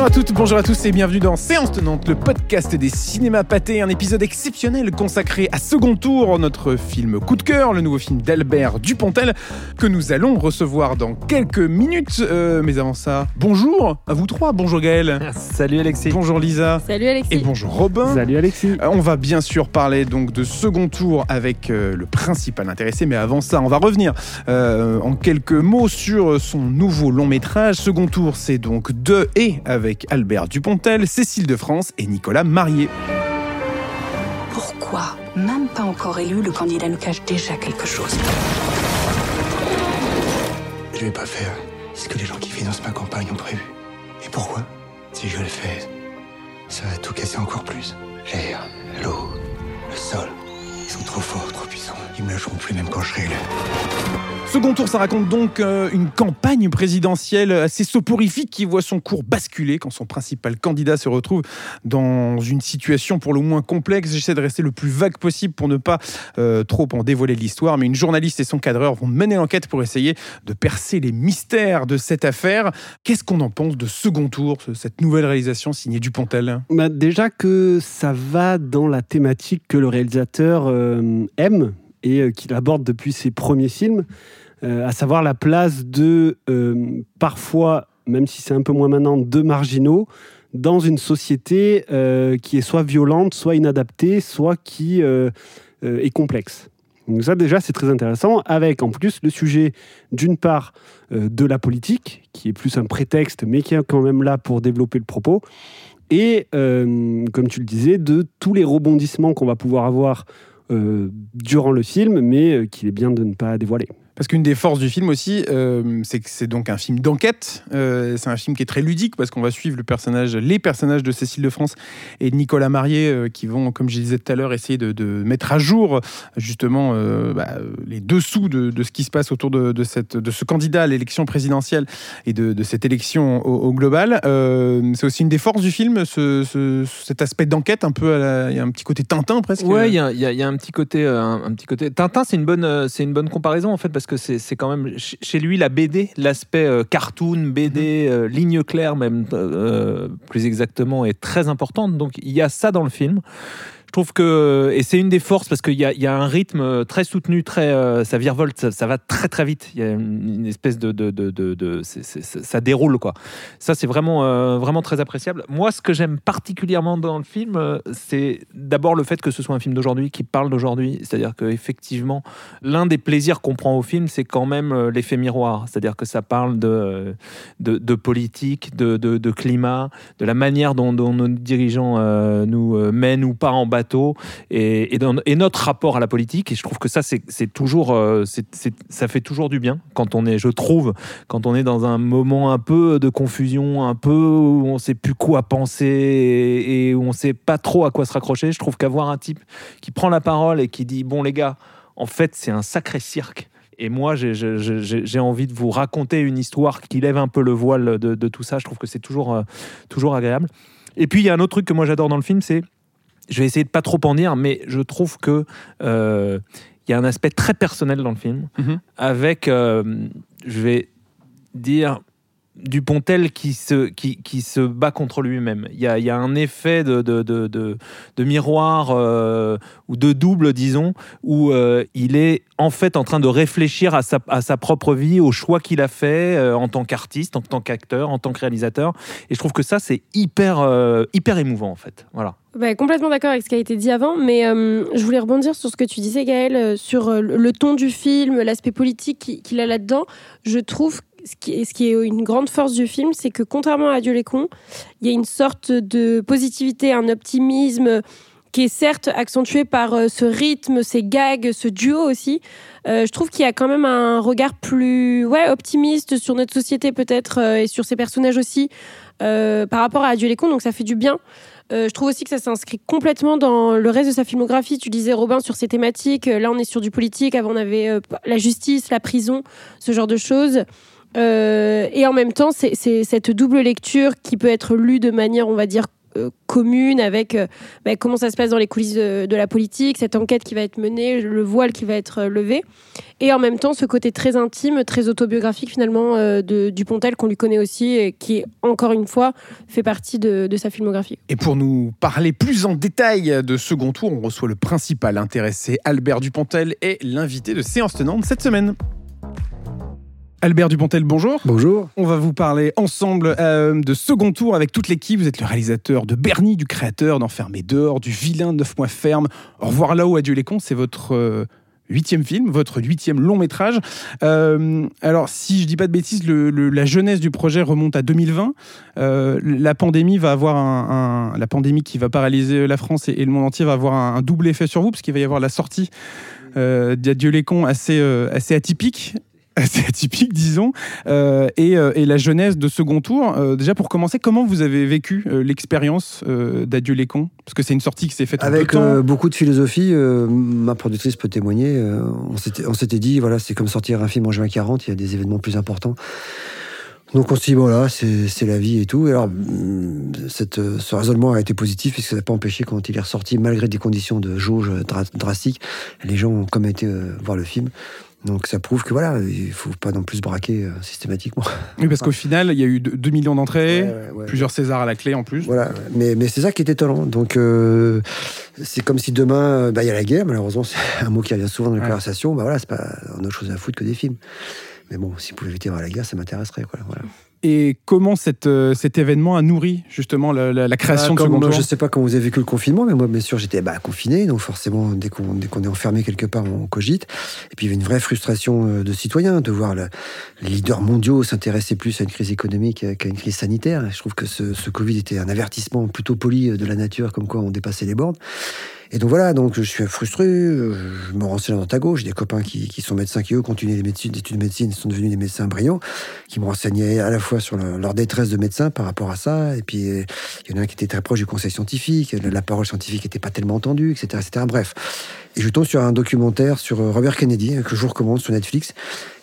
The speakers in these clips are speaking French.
Bonjour à toutes, bonjour à tous et bienvenue dans Séance Tenante, le podcast des cinémas pâtés, un épisode exceptionnel consacré à Second Tour, notre film coup de cœur, le nouveau film d'Albert Dupontel, que nous allons recevoir dans quelques minutes. Euh, mais avant ça, bonjour à vous trois, bonjour Gaël. Salut Alexis. Bonjour Lisa. Salut Alexis. Et bonjour Robin. Salut Alexis. Euh, on va bien sûr parler donc de Second Tour avec euh, le principal intéressé, mais avant ça, on va revenir euh, en quelques mots sur son nouveau long métrage. Second Tour, c'est donc de et avec Albert Dupontel, Cécile de France et Nicolas Marié. Pourquoi, même pas encore élu, le candidat nous cache déjà quelque chose? Je vais pas faire ce que les gens qui financent ma campagne ont prévu. Et pourquoi? Si je le fais, ça va tout casser encore plus. L'air, l'eau, le sol, ils sont trop forts, trop puissants. Ils me lâcheront plus même quand je serai élu. Second tour, ça raconte donc euh, une campagne présidentielle assez soporifique qui voit son cours basculer quand son principal candidat se retrouve dans une situation pour le moins complexe. J'essaie de rester le plus vague possible pour ne pas euh, trop en dévoiler l'histoire, mais une journaliste et son cadreur vont mener l'enquête pour essayer de percer les mystères de cette affaire. Qu'est-ce qu'on en pense de Second Tour, ce- cette nouvelle réalisation signée Dupontel? Bah, déjà que ça va dans la thématique que le réalisateur euh, aime et qu'il aborde depuis ses premiers films, euh, à savoir la place de euh, parfois, même si c'est un peu moins maintenant, de marginaux dans une société euh, qui est soit violente, soit inadaptée, soit qui est complexe. Donc ça déjà c'est très intéressant, avec en plus le sujet d'une part de la politique, qui est plus un prétexte, mais qui est quand même là pour développer le propos, et comme tu le disais, de tous les rebondissements qu'on va pouvoir avoir durant le film, mais qu'il est bien de ne pas dévoiler. Parce qu'une des forces du film aussi, euh, c'est que c'est donc un film d'enquête. Euh, c'est un film qui est très ludique parce qu'on va suivre le personnage, les personnages de Cécile de France et de Nicolas Marié euh, qui vont, comme je disais tout à l'heure, essayer de, mettre à jour justement bah, les dessous de, ce qui se passe autour de, de ce candidat à l'élection présidentielle et de, cette élection au, global. C'est aussi une des forces du film, ce, ce- cet aspect d'enquête un peu. Il y a un petit côté Tintin presque. Ouais, il y a, un petit côté, un, petit côté. Tintin, c'est une bonne, c'est une bonne comparaison en fait parce que c'est c'est quand même ch- chez lui la BD, l'aspect euh, cartoon, BD, Mhm. euh, ligne claire même euh, plus exactement est très importante. Donc il y a ça dans le film. Je trouve que et c'est une des forces parce qu'il y a, un rythme euh, très soutenu, très euh, ça virevolte, ça, ça va très très vite. Il y a une, espèce de, ça déroule quoi. Ça c'est vraiment euh, vraiment très appréciable. Moi, ce que j'aime particulièrement dans le film, c'est d'abord le fait que ce soit un film d'aujourd'hui qui parle d'aujourd'hui. C'est-à-dire que effectivement, l'un des plaisirs qu'on prend au film, c'est quand même l'effet miroir. C'est-à-dire que ça parle de politique, de, climat, de la manière dont, nos dirigeants nous mènent ou pas en et, notre rapport à la politique. Et je trouve que ça, c'est toujours, euh, ça fait toujours du bien quand on est, je trouve, quand on est dans un moment un peu de confusion, un peu où on sait plus quoi penser et, où on sait pas trop à quoi se raccrocher. Je trouve qu'avoir un type qui prend la parole et qui dit bon les gars, en fait c'est un sacré cirque. Et moi, j'ai- envie de vous raconter une histoire qui lève un peu le voile de, de tout ça. Je trouve que c'est toujours, euh, toujours agréable. Et puis, il y a un autre truc que moi j'adore dans le film, c'est je vais essayer de pas trop en dire, mais je trouve que euh, il y a un aspect très personnel dans le film, Mhm. avec, euh, je vais dire, Dupontel qui se, qui, qui se bat contre lui-même. Il y a, y a un effet de, de, de, miroir euh, ou de double, disons, où euh, il est en fait en train de réfléchir à sa, à sa propre vie, aux choix qu'il a fait euh, en tant qu'artiste, en tant qu'acteur, en tant que réalisateur. Et je trouve que ça, c'est hyper, hyper émouvant, en fait. Voilà. Bah, complètement d'accord avec ce qui a été dit avant, mais je voulais rebondir sur ce que tu disais, Gaël, sur le ton du film, l'aspect politique qui- qu'il a là-dedans. Je trouve ce qui, est, ce qui est une grande force du film, c'est que contrairement à Adieu les cons, il y a une sorte de positivité, un optimisme qui est certes accentué par euh, ce rythme, ces gags, ce duo aussi. Euh, je trouve qu'il y a quand même un regard plus ouais, optimiste sur notre société peut-être euh, et sur ses personnages aussi par rapport à Adieu les cons, donc ça fait du bien. Je trouve aussi que ça s'inscrit complètement dans le reste de sa filmographie. Tu disais Robin sur ses thématiques. Là, on est sur du politique. Avant, on avait la justice, la prison, ce genre de choses. Euh, et en même temps, c'est cette double lecture qui peut être lue de manière, on va dire, euh, commune avec euh, bah, comment ça se passe dans les coulisses de, la politique, cette enquête qui va être menée, le voile qui va être levé, et en même temps ce côté très intime, très autobiographique finalement de Dupontel qu'on lui connaît aussi et qui encore une fois fait partie de, de sa filmographie. Et pour nous parler plus en détail de second tour, on reçoit le principal intéressé, Albert Dupontel, et l'invité de séance tenante cette semaine. Albert Dupontel, bonjour. Bonjour. On va vous parler ensemble euh, de second tour avec toute l'équipe. Vous êtes le réalisateur de Bernie, du créateur d'Enfermé dehors, du vilain Neuf mois ferme. Au revoir là-haut, adieu les cons, c'est votre euh, huitième film, votre huitième long métrage. Euh, alors, si je dis pas de bêtises, le- le- la jeunesse du projet remonte à 2020. Euh, la pandémie va avoir un, un- la pandémie qui va paralyser la France et, et le monde entier va avoir un, un double effet sur vous parce qu'il va y avoir la sortie euh, d'Adieu les cons assez euh, assez atypique. Assez atypique, disons, euh, et, euh, et la jeunesse de second tour. Euh, déjà, pour commencer, comment vous avez vécu euh, l'expérience d'Adieu les cons Parce que c'est une sortie qui s'est faite en Avec temps. euh, beaucoup de philosophie, ma productrice peut témoigner. on s'était- dit, voilà, c'est comme sortir un film en juin 40, il y a des événements plus importants. Donc on s'est dit, voilà, c'est c'est la vie et tout. Et alors, cette, euh, ce raisonnement a été positif, puisque ça n'a pas empêché, quand il est ressorti, malgré des conditions de jauge dra- drastiques, les gens ont comme été voir le film. Donc ça prouve que voilà, il faut pas non plus se braquer euh, systématiquement. Oui, parce qu'au final, il y a eu 2 millions d'entrées, Ouais, ouais, ouais. plusieurs Césars à la clé en plus. Voilà, mais, mais c'est ça qui est étonnant. Donc, euh, c'est comme si demain, euh, bah, il y a la guerre, malheureusement, c'est un mot qui revient souvent dans les conversations. Bah voilà, c'est pas, on a autre chose à foutre que des films. Mais bon, si vous pouvez éviter la guerre, ça m'intéresserait. Quoi, voilà. Et comment cette, euh, cet événement a nourri justement la, la- la création Ah, de second moi, tour Je sais pas comment vous avez vécu le confinement, mais moi, bien sûr, j'étais bah, confiné. Donc, forcément, dès qu'on est enfermé quelque part, on cogite. Et puis, il y avait une vraie frustration euh, de citoyens de voir le- les leaders mondiaux s'intéresser plus à une crise économique euh, qu'à une crise sanitaire. Je trouve que ce, ce Covid était un avertissement plutôt poli euh, de la nature, comme quoi on dépassait les bornes. Et donc voilà, donc je suis frustré, je me renseigne droite à gauche, j'ai des copains qui, qui sont médecins qui eux continuent des études de médecine, sont devenus des médecins brillants, qui me renseignaient à la fois sur le- leur détresse de médecins par rapport à ça, et puis euh, il y en a un qui était très proche du conseil scientifique, la, la parole scientifique n'était pas tellement entendue, etc., etc. Bref. Et je tombe sur un documentaire sur euh, Robert Kennedy, euh, que je vous recommande sur Netflix.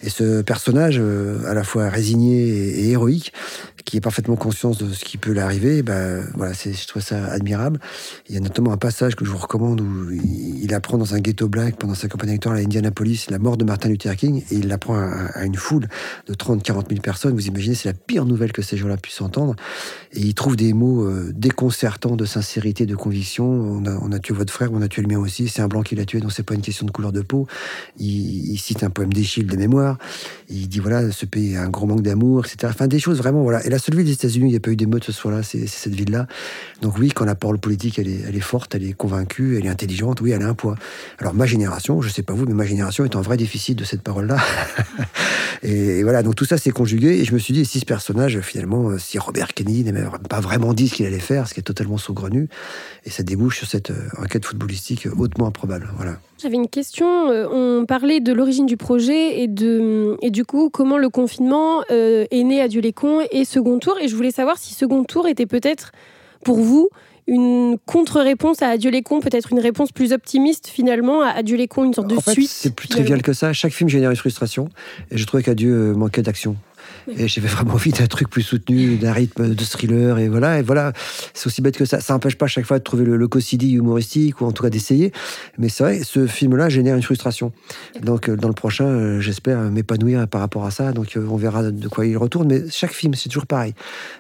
Et ce personnage, euh, à la fois résigné et, héroïque, qui est parfaitement conscience de ce qui peut l'arriver, bah, voilà, je trouve ça admirable. Il y a notamment un passage que je vous recommande où il, apprend dans un ghetto black pendant sa campagne électorale à Indianapolis la mort de Martin Luther King et il l'apprend à, une foule de 30-40 000 personnes. Vous imaginez, c'est la pire nouvelle que ces gens-là puissent entendre. Et il trouve des mots déconcertants de sincérité, de conviction. On a, on a tué votre frère, on a tué le mien aussi. C'est un blanc qui l'a tué, donc c'est pas une question de couleur de peau. Il, cite un poème d'Échille des mémoires. Il dit voilà, ce pays a un gros manque d'amour, etc. Enfin, des choses vraiment, voilà. Et la seule ville des États-Unis, il n'y a pas eu d'émeute ce soir-là, c'est cette ville-là. Donc oui, quand la parole politique, elle est, forte, elle est convaincue, elle est intelligente, oui, elle a un poids. Alors ma génération, je sais pas vous, mais ma génération est en vrai déficit de cette parole-là. et, et voilà, donc tout ça s'est conjugué, et je me suis dit, si ce personnage, finalement, euh, si Robert Kennedy n'avait pas vraiment dit ce qu'il allait faire, ce qui est totalement saugrenu, et ça débouche sur cette euh, enquête footballistique hautement improbable. Voilà. J'avais une question. euh, On parlait de l'origine du projet et, de, et du coup, comment le confinement euh, est né à Dieu les cons et Second Tour. Et je voulais savoir si Second Tour était peut-être pour vous une contre-réponse à Adieu les cons, peut-être une réponse plus optimiste finalement à Adieu les cons, une sorte de en fait, suite. c'est plus trivial que ça. Chaque film génère une frustration, et je trouvais qu'Adieu euh, manquait d'action. Et j'avais vraiment envie d'un truc plus soutenu, d'un rythme de thriller, et voilà, et voilà. C'est aussi bête que ça. Ça n'empêche pas à chaque fois de trouver le, le humoristique, ou en tout cas d'essayer. Mais c'est vrai, ce film-là génère une frustration. Donc, euh, dans le prochain, euh, j'espère m'épanouir par rapport à ça. Donc, euh, on verra de quoi il retourne. Mais chaque film, c'est toujours pareil.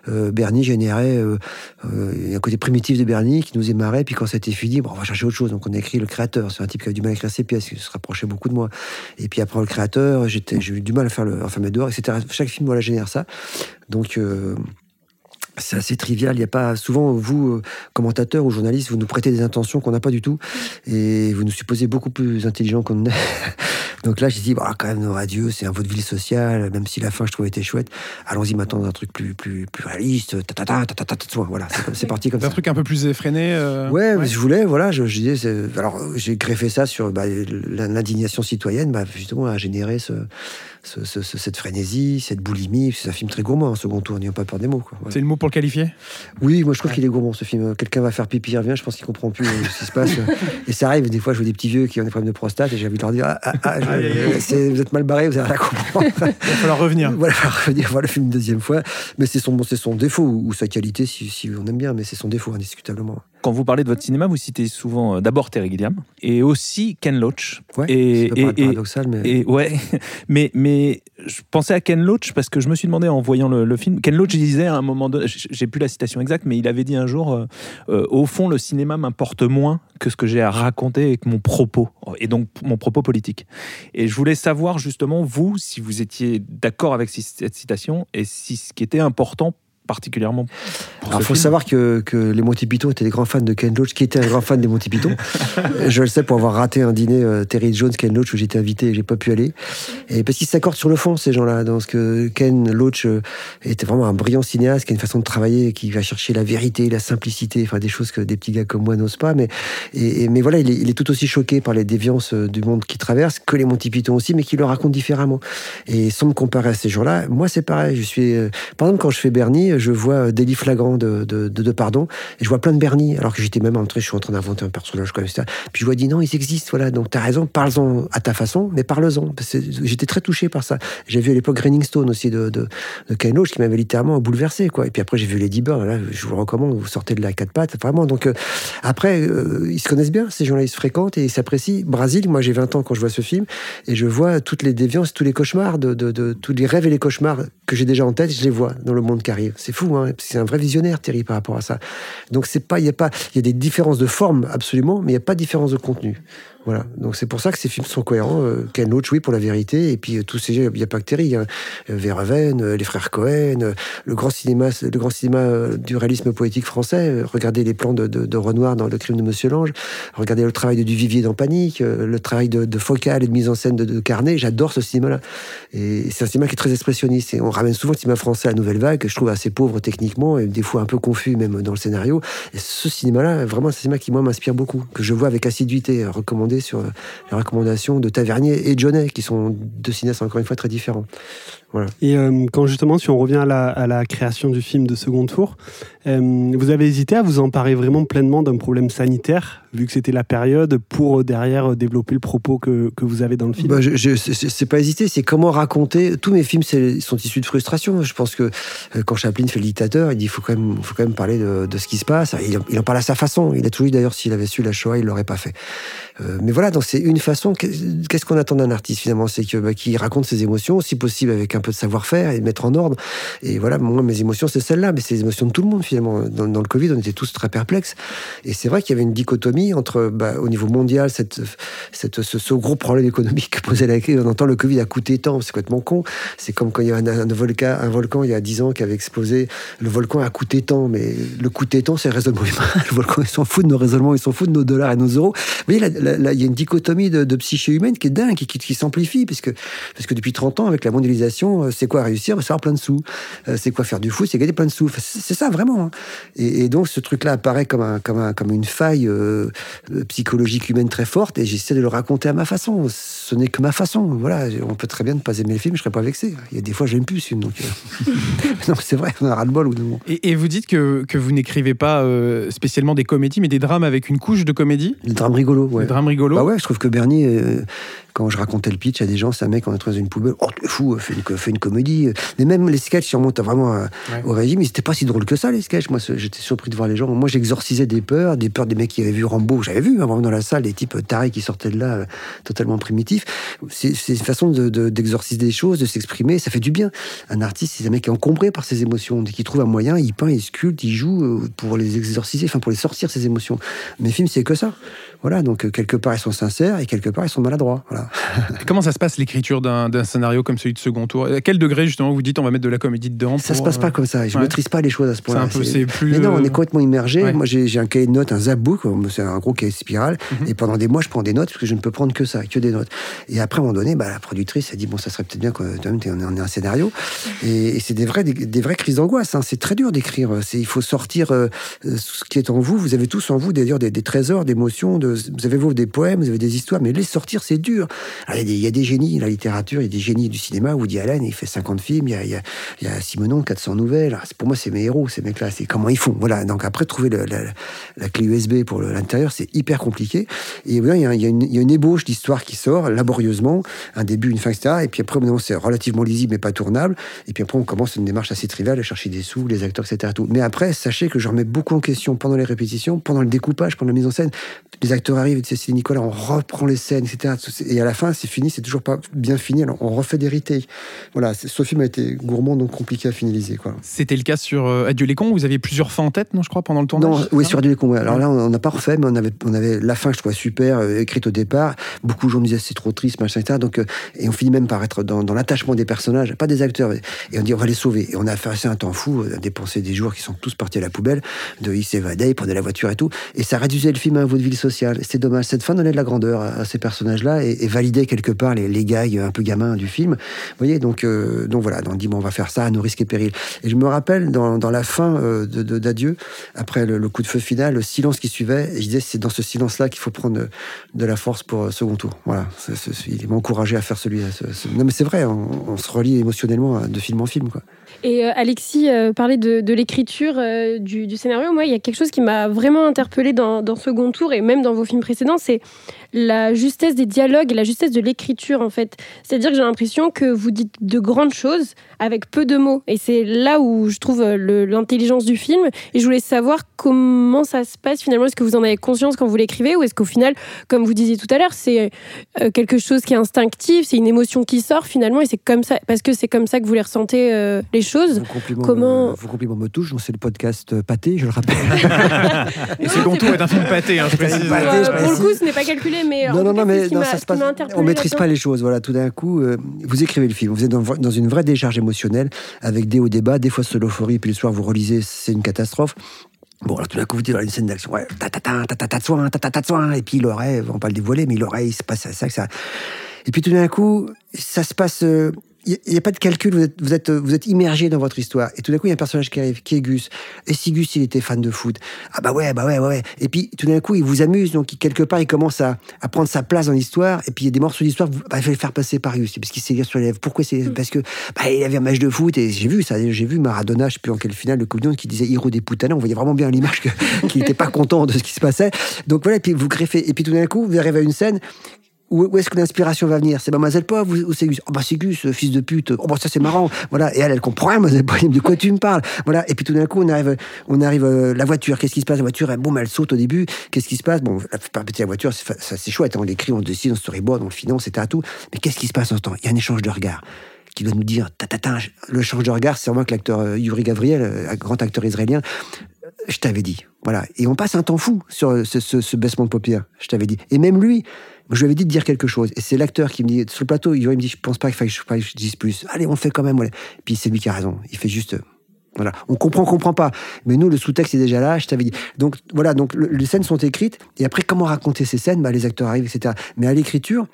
Bernie générait euh, euh, un côté primitif de Bernie qui nous émarrait. Puis quand c'était fini, bon, on va chercher autre chose. Donc, on a écrit le créateur. C'est un type qui a du mal à écrire ses pièces, qui se rapprochait beaucoup de moi. Et puis après le créateur, j'ai eu du mal à faire le Enfermé dehors, etc. Chaque film, voilà, génère ça. Donc, euh, c'est assez trivial. Il n'y a pas souvent vous, euh, commentateurs ou journalistes, vous nous prêtez des intentions qu'on n'a pas du tout, et vous nous supposez beaucoup plus intelligents qu'on ne l'est. Donc là, j'ai dit, bah, quand même, non, adieu, c'est un vaudeville social, même si la fin, je trouvais, était chouette. Allons-y maintenant dans un truc plus, plus, plus réaliste. Ta, ta, ta, ta, ta, ta, ta, voilà, c'est, parti comme C'est un ça. truc un peu plus effréné. euh, Ouais, mais je voulais, voilà, je, je disais, alors j'ai greffé ça sur bah, l'indignation citoyenne, bah, justement, a généré ce, ce- ce- ce- cette frénésie, cette boulimie. C'est un film très gourmand, en second tour, n'ayons pas peur des mots. C'est le mot pour le qualifier? Oui, moi je trouve qu'il est gourmand ce film. Quelqu'un va faire pipi, il revient, je pense qu'il comprend plus euh, ce qui se passe. Et ça arrive, des fois, je vois des petits vieux qui ont des problèmes de prostate et j'ai envie de leur dire Ah, ah, ah, Vous êtes mal barré, vous allez rien comprendre. Il va falloir revenir. voilà, revenir voir le film une deuxième fois. Mais c'est son, bon, son défaut ou sa qualité si, si on aime bien, mais c'est son défaut indiscutablement. Quand vous parlez de votre cinéma, vous citez souvent euh, d'abord Terry Gilliam et aussi Ken Loach. Ouais, et, et- et- paradoxal, mais Et ouais, mais, mais je pensais à Ken Loach parce que je me suis demandé en voyant le, le film. Ken Loach disait à un moment donné, j'ai plus la citation exacte, mais il avait dit un jour euh, euh, Au fond, le cinéma m'importe moins que ce que j'ai à raconter avec mon propos, et donc mon propos politique. Et je voulais savoir justement, vous, si vous étiez d'accord avec cette citation et si ce qui était important particulièrement ce faut film. savoir que, que les Monty Python étaient des grands fans de Ken Loach, qui était un grand fan des Monty Python. je le sais pour avoir raté un dîner euh, Terry Jones, Ken Loach, où j'étais invité et j'ai pas pu aller. Et parce qu'ils s'accordent sur le fond, ces gens-là. Dans ce que Ken Loach euh, était vraiment un brillant cinéaste, qui a une façon de travailler, qui va chercher la vérité, la simplicité, enfin des choses que des petits gars comme moi n'osent pas. Mais, et, et- mais voilà, il est, il est tout aussi choqué par les déviances euh, du monde qui traverse que les Monty Python aussi, mais qui le racontent différemment. Et sans me comparer à ces gens-là, moi c'est pareil. Je suis, euh, par exemple, quand je fais Bernie, je vois euh, Délit flagrant de, de, Pardon, et je vois plein de Bernie, alors que j'étais même entré, je suis en train d'inventer un personnage comme ça. Puis je vois, dit non, ils existent, voilà. Donc t'as raison, parle-en à ta façon, mais parle-en. J'étais très touché par ça. J'ai vu à l'époque Graining Stone aussi de, de, de Ken qui m'avait littéralement bouleversé, quoi. Et puis après, j'ai vu Lady Bird, là, je vous le recommande, vous sortez de la quatre pattes, vraiment. Donc euh, après, euh, ils se connaissent bien, ces gens-là, ils se fréquentent et ils s'apprécient. Brésil, moi j'ai 20 ans quand je vois ce film, et je vois toutes les déviances, tous les cauchemars, de, de- tous les rêves et les cauchemars que j'ai déjà en tête, je les vois dans le monde qui arrive. C'est fou, hein c'est un vrai visionnaire, Terry, par rapport à ça. Donc c'est pas, il y a pas, il y a des différences de forme absolument, mais il n'y a pas de différence de contenu. Voilà. Donc c'est pour ça que ces films sont cohérents. Euh, Ken Loach, oui, pour la vérité, et puis euh, tous ces, il n'y a pas que Terry, hein. Euh, euh, les frères Cohen, le grand cinéma, le grand cinéma du réalisme poétique français. Regardez les plans de, Renoir dans Le Crime de Monsieur Lange. Regardez le travail de Duvivier dans Panique, le travail de, Focal et de mise en scène de, Carnet. J'adore ce cinéma-là. Et c'est un cinéma qui est très expressionniste. Et on ramène souvent le cinéma français à la Nouvelle Vague, que je trouve assez pauvre techniquement et des fois un peu confus même dans le scénario. Et ce cinéma-là, vraiment, c'est un cinéma qui moi m'inspire beaucoup, que je vois avec assiduité, euh, sur les recommandations de Tavernier et Jonet, qui sont deux cinéastes encore une fois très différents. Voilà. Et euh, quand justement, si on revient à la, à la création du film de second tour, euh, vous avez hésité à vous emparer vraiment pleinement d'un problème sanitaire, vu que c'était la période, pour euh, derrière développer le propos que, que vous avez dans le film? Bah, je, je- c'est- pas hésiter, c'est comment raconter. Tous mes films sont issus de frustration. Je pense que quand Chaplin fait le dictateur, il dit faut quand même, faut quand même parler de, de ce qui se passe. Il, en- il en parle à sa façon. Il a toujours dit d'ailleurs s'il avait su la Shoah, il l'aurait pas fait. Euh, mais voilà, donc c'est une façon. Qu'est- Qu'est-ce qu'on attend d'un artiste finalement? C'est bah, qu'il raconte ses émotions, si possible avec un peu de savoir-faire et mettre en ordre. Et voilà, moi mes émotions c'est celle-là, mais c'est les émotions de tout le monde finalement. Dans, le Covid, on était tous très perplexes. Et c'est vrai qu'il y avait une dichotomie entre, bah, au niveau mondial, cette, ce, gros problème économique que posait la crise. On entend le Covid a coûté tant, c'est complètement con. C'est comme quand il y a un, un volcan, un volcan il y a 10 ans qui avait explosé. Le volcan a coûté tant, mais le coûté tant, c'est le raisonnement humain. Le volcan, ils s'en foutent de nos raisonnements, ils s'en foutent de nos dollars et nos euros. Voyez, là, il y a une dichotomie de, psyché humaine qui est dingue, qui, qui, qui s'amplifie, parce que, parce que depuis 30 ans, avec la mondialisation, euh, c'est quoi réussir bah, C'est avoir plein de sous. Euh, C'est quoi faire du foot C'est gagner plein de sous. Enfin, c'est ça, vraiment. hein. Et, et donc, ce truc-là apparaît comme, un, comme, un, comme une faille euh, psychologique humaine très forte, et j'essaie de le raconter à ma façon. Ce n'est que ma façon. Voilà, on peut très bien ne pas aimer le film, je serais pas vexé. Il y a des fois, j'aime plus ce film. Donc, c'est vrai, on a ras-le-bol. au bout d'un moment. Et, et vous dites que, que vous n'écrivez pas euh, spécialement des comédies, mais des drames avec une couche de comédie, Le drame rigolo, ouais. des drames rigolos? Bah ouais, je trouve que Bernie, euh, quand je racontais le pitch à des gens, c'est un mec, on est dans une poubelle, oh, t'es fou, fais une, fais une comédie. Mais même les sketchs, si on vraiment à- Ouais. au régime, ils étaient pas si drôles que ça, les sketchs. Moi, j'étais surpris de voir les gens. Moi, j'exorcisais des peurs, des peurs des mecs qui avaient vu Rambo. J'avais vu, hein, vraiment dans la salle, des types tarés qui sortaient de là, euh, totalement primitifs. C'est une façon de- de- d'exorciser des choses, de s'exprimer, ça fait du bien. Un artiste, c'est un mec qui est encombré par ses émotions. Dès qu'il trouve un moyen, il peint, il sculpte, il joue euh, pour les exorciser, enfin, pour les sortir, ses émotions. Mes films, c'est que ça. Voilà, donc euh, quelque part ils sont sincères et quelque part ils sont maladroits. Voilà. Comment ça se passe l'écriture d'un scénario comme celui de second tour? À quel degré justement vous dites on va mettre de la comédie dedans Ça se passe euh, pas comme ça. Je ouais. maîtrise pas les choses à ce point-là. plus. Mais non, on euh, est complètement immergé. ouais. Moi, j'ai un cahier de notes, un Zapbook, c'est un gros cahier spirale. Mhm. Et pendant des mois, je prends des notes parce que je ne peux prendre que ça, que des notes. Et après, à un moment donné, bah, la productrice a dit bon, ça serait peut-être bien qu'on on ait un scénario. Et, et c'est des vrais, des, des vraies crises d'angoisse. hein. C'est très dur d'écrire. Il faut sortir euh, euh, ce qui est en vous. Vous avez tous en vous d'ailleurs des, des trésors d'émotions. De, vous avez vous des poèmes, vous avez des histoires, mais les sortir, c'est dur. Il, y a des, génies, la littérature, il y a des génies du cinéma. Woody Allen, il fait 50 films, il y a, il y a, Simonon, 400 nouvelles. Pour moi, c'est mes héros, ces mecs-là. C'est comment ils font. Voilà. Donc après, trouver la, clé USB pour l'intérieur, c'est hyper compliqué. Et voilà, il y a, une, ébauche d'histoire qui sort laborieusement, un début, une fin, etc. Et puis après, c'est relativement lisible mais pas tournable. Et puis après, on commence une démarche assez triviale à chercher des sous, les acteurs, etc. Mais après, sachez que je remets beaucoup en question pendant les répétitions, pendant le découpage, pendant la mise en scène. Les acteurs arrivent, Cécile Nicolas, on reprend les scènes, etc. Et à la fin, c'est fini, c'est toujours pas bien fini. Alors, on refait des retakes. Voilà, c'est- ce film a été gourmand, donc compliqué à finaliser. C'était le cas sur euh, Adieu les cons. Vous aviez plusieurs fins en tête, non, je crois, pendant le tournage Non, c'est oui, sur Adieu les cons. ouais. Alors là, on n'a pas refait, mais on avait, on avait la fin, je trouvais super, euh, écrite au départ. Beaucoup de gens me disaient c'est trop triste, machin, etc. Donc, euh, et on finit même par être dans, dans l'attachement des personnages, pas des acteurs. Et on dit on va les sauver. Et on a fait un temps fou, à dépenser des jours qui sont tous partis à la poubelle, de ils s'évadaient, ils prenaient la voiture et tout. Et ça réduisait le film à un vaudeville social. C'est dommage. Cette fin donnait de la grandeur à, ces personnages-là et, et validait quelque part les, les gags un peu gamins du film. Vous voyez, donc, euh, donc voilà, on dit bon, on va faire ça à nos risques et périls. Et je me rappelle dans, dans la fin euh, de- d'Adieu, après le, coup de feu final, le silence qui suivait, je disais c'est dans ce silence-là qu'il faut prendre de, la force pour euh, second tour. Voilà, c'est- il m'a encouragé à faire celui. ce- ce- Non mais c'est vrai, on, se relie émotionnellement euh, de film en film. Quoi. Et euh, Alexis parlait de, de l'écriture du, scénario. Moi, il y a quelque chose qui m'a vraiment interpellée dans, dans Second Tour et même dans vos films précédents, c'est la justesse des dialogues et la justesse de l'écriture, en fait. C'est-à-dire que j'ai l'impression que vous dites de grandes choses avec peu de mots. Et c'est là où je trouve euh, l'intelligence du film. Et je voulais savoir comment ça se passe finalement. Est-ce que vous en avez conscience quand vous l'écrivez ou est-ce qu'au final, comme vous disiez tout à l'heure, c'est euh, quelque chose qui est instinctif, c'est une émotion qui sort finalement et c'est comme ça, parce que c'est comme ça que vous les ressentez euh, les choses. Vos compliments, Comment- me, vos compliments me touchent. C'est le podcast Pâté, je le rappelle. Et Second Tour est un film pâté, hein, je précise. Pâté, Euh, je pour le coup, ce n'est pas calculé, mais non, non, non, mais non, ça se passe. On maîtrise pas les choses. Voilà, tout d'un coup, euh, vous écrivez le film. Vous êtes dans, dans une vraie décharge émotionnelle, avec des hauts débats, des fois c'est l'euphorie, puis le soir vous relisez, c'est une catastrophe. Bon, alors tout d'un coup, vous dites dans une scène d'action, ouais, ta ta ta ta ta ta soin, ta ta ta soin, et puis l'oreille, on va pas le dévoiler, mais l'oreille, il se passe ça, ça. Et puis tout d'un coup, ça se passe. euh, Il n'y a, pas de calcul, vous êtes, vous, êtes, vous êtes immergé dans votre histoire. Et tout d'un coup, il y a un personnage qui arrive, qui est Gus. Et si Gus, il était fan de foot? Ah bah ouais, bah ouais, ouais. Et puis tout d'un coup, il vous amuse, donc quelque part, il commence à, à prendre sa place dans l'histoire. Et puis il y a des morceaux d'histoire, bah, il faut les faire passer par Gus. Parce qu'il s'est sur les lèvres. Pourquoi c'est Parce que bah, il avait un match de foot, et j'ai vu ça, j'ai vu Maradona, je sais plus en quelle finale, le Coupe du Monde, qui disait Hiro des Putanas. On voyait vraiment bien l'image qu'il n'était pas content de ce qui se passait. Donc voilà, et puis vous greffez. Et puis tout d'un coup, vous arrivez à une scène où, est-ce que l'inspiration va venir? C'est Mademoiselle Pauvre ou, c'est Gus? Oh bah c'est Gus, fils de pute. Oh bah ça c'est marrant. Voilà. Et elle, elle comprend rien, Mademoiselle Pauvre. De quoi tu me parles? Voilà. Et puis tout d'un coup, on arrive, on arrive, euh, la voiture. Qu'est-ce qui se passe? La voiture, elle, boum, elle saute au début. Qu'est-ce qui se passe? Bon, la la voiture, c'est ça c'est chouette. hein. On l'écrit, on décide, on storyboard, on le finance, etc. Tout. Mais qu'est-ce qui se passe en ce temps? Il y a un échange de regards qui doit nous dire, ta, ta, ta, le échange de regards, c'est vraiment que l'acteur euh, Yuri Gavriel, euh, grand acteur israélien, je t'avais dit. Voilà. Et on passe un temps fou sur euh, ce, ce- ce baissement de paupières. Je t'avais dit. Et même lui, je lui avais dit de dire quelque chose. Et c'est l'acteur qui me dit, sur le plateau, il me dit, je pense pas qu'il faille que je, dise plus. Allez, on fait quand même. Puis c'est lui qui a raison. Il fait juste. euh, Voilà. On comprend, on comprend pas. Mais nous, le sous-texte est déjà là, je t'avais dit. Donc, voilà. Donc, le- les scènes sont écrites. Et après, comment raconter ces scènes? Bah, Les acteurs arrivent, etc. Mais à l'écriture,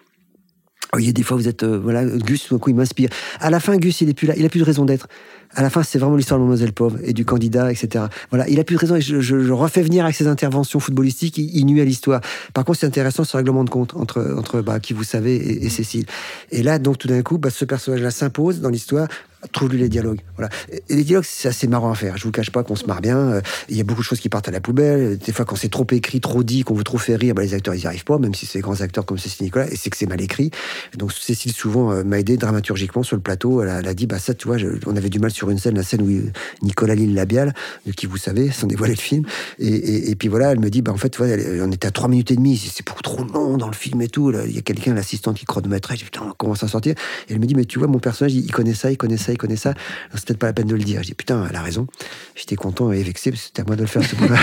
Oh, y a des fois, vous êtes, euh, voilà, Gus, tout d'un coup, il m'inspire. À la fin, Gus, il est plus là, il a plus de raison d'être. À la fin, c'est vraiment l'histoire de Mademoiselle Pauvre et du candidat, etc. Voilà, il a plus de raison et je, je, je refais venir avec ses interventions footballistiques, il, il nuit à l'histoire. Par contre, c'est intéressant ce règlement de compte entre, entre bah, qui vous savez et, et Cécile. Et là, donc, tout d'un coup, bah, ce personnage-là s'impose dans l'histoire. Trouve-lui les dialogues. Voilà. Et les dialogues, c'est assez marrant à faire. Je vous cache pas qu'on se marre bien. Euh, Il y a beaucoup de choses qui partent à la poubelle. Des fois, quand c'est trop écrit, trop dit, qu'on veut trop faire rire, bah, les acteurs, ils n'y arrivent pas, même si c'est des grands acteurs comme Cécile Nicolas, et c'est que c'est mal écrit. Donc, Cécile, souvent, euh, m'a aidé dramaturgiquement sur le plateau. Elle a, dit, bah, ça, tu vois, on avait du mal sur une scène, la scène où Nicolas Lille Labial, de qui vous savez, sans dévoiler le film. Et, puis voilà, elle me dit, bah, en fait, on était à 3 minutes et demie, c'est beaucoup trop long dans le film et tout. Il y a quelqu'un, l'assistante qui chronométrait. Je dis, putain, on commence à sortir. Et elle me dit, mais tu vois, mon personnage, il connaît ça, il connaît ça, il connaît ça. C'est peut-être pas la peine de le dire. Je dis, putain, elle a raison. J'étais content et vexé, parce que c'était à moi de le faire, ce boulot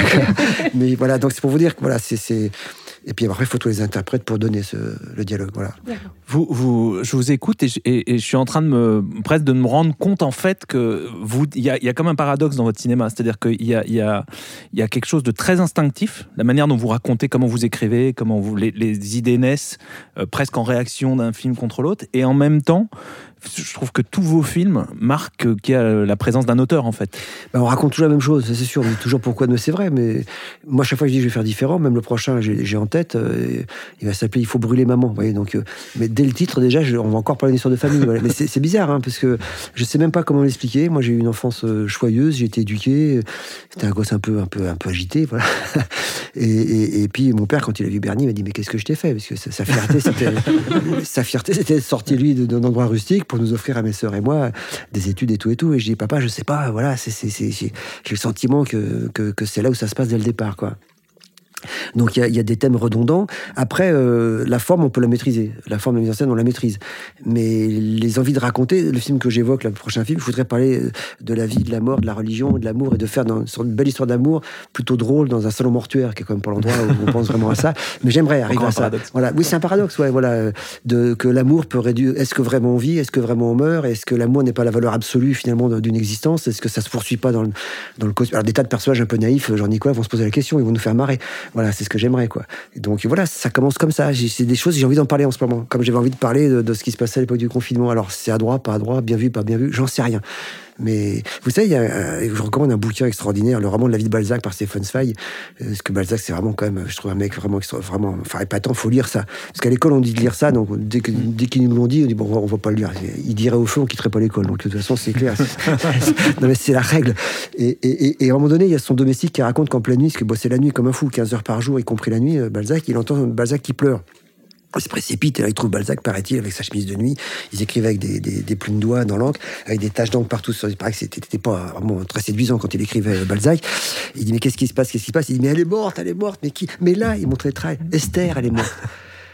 Mais voilà, donc c'est pour vous dire que voilà, c'est. Et puis après, il faut tous les interprètes pour donner ce, le dialogue. Voilà. Vous, vous, je vous écoute et je, et- et je suis en train de me presque de me rendre compte en fait que vous, il y a, il y a comme un paradoxe dans votre cinéma, c'est-à-dire qu'il y a, il y, a, il y a quelque chose de très instinctif, la manière dont vous racontez, comment vous écrivez, comment vous, les, les idées naissent, euh, presque en réaction d'un film contre l'autre, et en même temps, je trouve que tous vos films marquent qu'il y a la présence d'un auteur en fait. Ben, on raconte toujours la même chose, c'est sûr. On dit toujours pourquoi, mais c'est vrai. Mais moi, chaque fois, je dis je vais faire différent. Même le prochain, j'ai j'ai en tête. euh, il va s'appeler Il faut brûler maman. Voyez, donc, euh, mais dès le titre, déjà, on va encore parler d'une histoire de famille. Mais c'est bizarre, hein, parce que je sais même pas comment l'expliquer. Moi, j'ai eu une enfance euh, joyeuse, j'ai été éduqué. C'était un gosse un peu, un peu, un peu agité. Et, puis mon père, quand il a vu Bernie, il m'a dit mais qu'est-ce que je t'ai fait? Parce que sa, fierté, c'était sa fierté, lui d'un endroit rustique pour nous offrir à mes sœurs et moi des études et tout et tout. Et je dis papa, je sais pas, voilà, j'ai le sentiment que, que, que c'est là où ça se passe dès le départ, quoi. Donc il y y, a des thèmes redondants. Après, euh, la forme, on peut la maîtriser. La forme de la mise en scène, on la maîtrise. Mais les envies de raconter, le film que j'évoque, le prochain film, je voudrais parler euh, de la vie, de la mort, de la religion, de l'amour, et de faire dans, sur une belle histoire d'amour, plutôt drôle, dans un salon mortuaire, qui est quand même pas l'endroit où on pense vraiment à ça. Mais j'aimerais arriver Encore à ça. paradoxe. Voilà. Oui, c'est un paradoxe, ouais, voilà, euh, de, que l'amour peut réduire. Est-ce que vraiment on vit Est-ce que vraiment on meurt Est-ce que l'amour n'est pas la valeur absolue finalement d'une existence Est-ce que ça se poursuit pas dans le, dans le cosmos? Alors des tas de personnages un peu naïfs, genre Nicolas, vont se poser la question, ils vont nous faire marrer. Voilà, c'est ce que j'aimerais, quoi. Donc voilà, ça commence comme ça. C'est des choses, j'ai envie d'en parler en ce moment. Comme j'avais envie de parler de, de ce qui se passait à l'époque du confinement. Alors c'est à droite, pas à droite, bien vu, pas bien vu, j'en sais rien. Mais vous savez, il y a, je recommande un bouquin extraordinaire, le roman de la vie de Balzac par Stephen Zweig. Euh, Parce que Balzac, c'est vraiment quand même, je trouve un mec vraiment, vraiment, enfin épatant. Faut lire ça. Parce qu'à l'école, on dit de lire ça, donc dès qu'ils nous l'ont dit, on dit bon, on va, pas le lire. Il dirait au fond, on quitterait pas l'école. Donc de toute façon, c'est clair. non mais c'est la règle. Et, et- et- et à un moment donné, il y a son domestique qui raconte qu'en pleine nuit, parce que bosser la nuit comme un fou, 15 heures par jour, y compris la nuit, euh, Balzac, il entend Balzac qui pleure. Il se précipite et là il trouve Balzac, paraît-il, avec sa chemise de nuit. Ils écrivaient avec des, des, des plumes d'oie dans l'encre, avec des taches d'encre partout. Sur... Il paraît que c'était pas vraiment très séduisant quand il écrivait euh, Balzac. Il dit mais qu'est-ce qui se passe? Qu'est-ce qui se passe? Il dit mais elle est morte, elle est morte. Mais qui? Mais là, il montrait trait. Esther, elle est morte.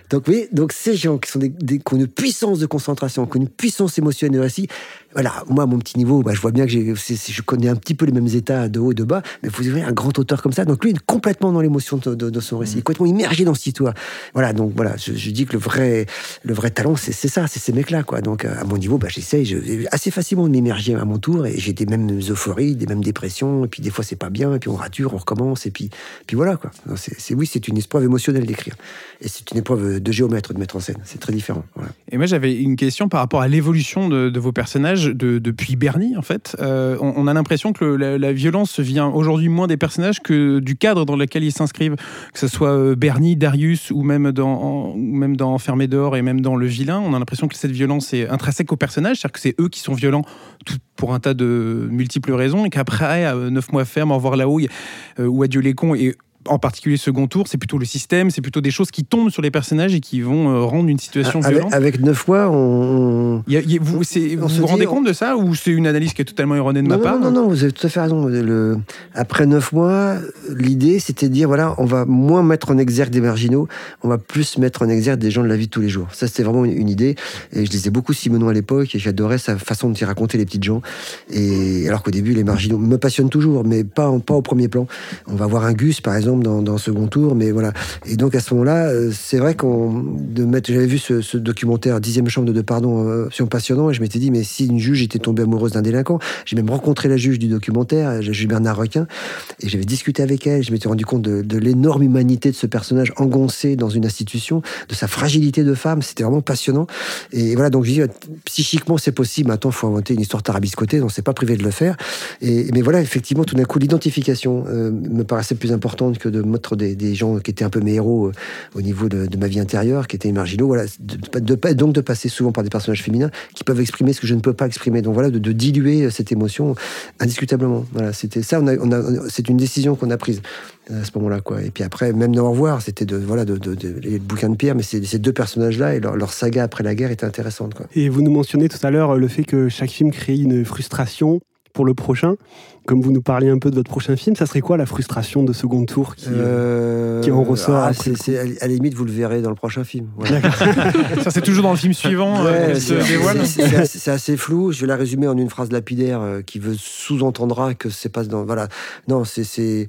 Donc, vous voyez, donc ces gens qui, sont des, des- qui ont une puissance de concentration, qui ont une puissance émotionnelle aussi, voilà, moi, à mon petit niveau, bah, je vois bien que je connais un petit peu les mêmes états de haut et de bas, mais vous voyez un grand auteur comme ça, donc lui, il est complètement dans l'émotion de, de- de son récit, complètement immergé dans cette histoire. Voilà, donc voilà, je, je dis que le vrai, le vrai talent, c'est ça, c'est ces mecs-là, quoi. Donc, euh, à mon niveau, bah, j'essaye je- assez facilement de m'immerger à mon tour, et j'ai des mêmes euphories, des mêmes dépressions, et puis des fois, c'est pas bien, et puis on rature, on recommence, et puis, puis voilà, quoi. C'est- c'est- oui, c'est une épreuve émotionnelle d'écrire, et c'est une épreuve de géomètre de mettre en scène, c'est très différent. Voilà. Et moi, j'avais une question par rapport à l'évolution de, de vos personnages de- depuis Bernie, en fait. Euh, on, a l'impression que la, violence vient aujourd'hui moins des personnages que du cadre dans lequel ils s'inscrivent. Que ce soit euh, Bernie, Darius, ou même dans, en- même dans Enfermé dehors et même dans Le Vilain. On a l'impression que cette violence est intrinsèque aux personnages, c'est-à-dire que c'est eux qui sont violents pour un tas de multiples raisons, et qu'après, euh, Neuf mois ferme, Au revoir là-haut, euh, ou Adieu les cons, et en particulier second tour, c'est plutôt le système, c'est plutôt des choses qui tombent sur les personnages et qui vont euh, rendre une situation Avec, violente. avec neuf mois, on, on- Il y a- il y a- vous On vous, se vous dit, rendez on- compte de ça ou c'est une analyse qui est totalement erronée de ma non, part non, non, non, vous avez tout à fait raison. Le, après neuf mois, l'idée, c'était de dire, voilà, on va moins mettre en exergue des marginaux, on va plus mettre en exergue des gens de la vie de tous les jours. Ça, c'était vraiment une, une idée. Et je lisais beaucoup Simonon à l'époque, et j'adorais sa façon de s'y raconter les petites gens. Et alors qu'au début, les marginaux me passionnent toujours, mais pas, en- pas au premier plan. On va voir un Gus, par exemple, dans, dans Second Tour, mais voilà. Et donc, à ce moment-là, euh, c'est vrai qu'on, de mettre, j'avais vu ce, ce documentaire, Dixième chambre de, pardon, euh, option passionnant, et je m'étais dit, mais si une juge était tombée amoureuse d'un délinquant, j'ai même rencontré la juge du documentaire, la juge Bernard Requin, et j'avais discuté avec elle. Je m'étais rendu compte de, l'énorme humanité de ce personnage engoncé dans une institution, de sa fragilité de femme. C'était vraiment passionnant. Et voilà, donc je dis, euh, psychiquement, c'est possible. Maintenant, faut inventer une histoire tarabiscotée, donc c'est pas privé de le faire. Et, mais voilà, effectivement, tout d'un coup, l'identification euh, me paraissait plus importante que de mettre des, gens qui étaient un peu mes héros euh, au niveau de, ma vie intérieure, qui étaient marginaux. Voilà, donc de passer souvent par des personnages féminins qui peuvent exprimer ce que je ne peux pas exprimer. Donc voilà, de, diluer euh, cette émotion indiscutablement. Voilà, c'était ça. C'est une décision qu'on a prise euh, à ce moment-là, quoi. Et puis après, même dans Au revoir, c'était de voilà, de, de, les bouquins de Pierre, mais ces, deux personnages-là et leur, leur saga après la guerre était intéressante, quoi. Et vous nous mentionnez tout à l'heure le fait que chaque film crée une frustration pour le prochain. Comme vous nous parliez un peu de votre prochain film, ça serait quoi la frustration de second tour qui, euh, Euh, qui en ressort ah, après c'est- le coup. c'est- à la- limite, vous le verrez dans le prochain film. Ça, c'est toujours dans le film suivant. Ouais, euh, c'est- dévoile. c'est- c'est assez, c'est assez flou. Je vais la résumer en une phrase lapidaire euh, qui veut sous-entendra que c'est pas dans. Voilà. Non, c'est.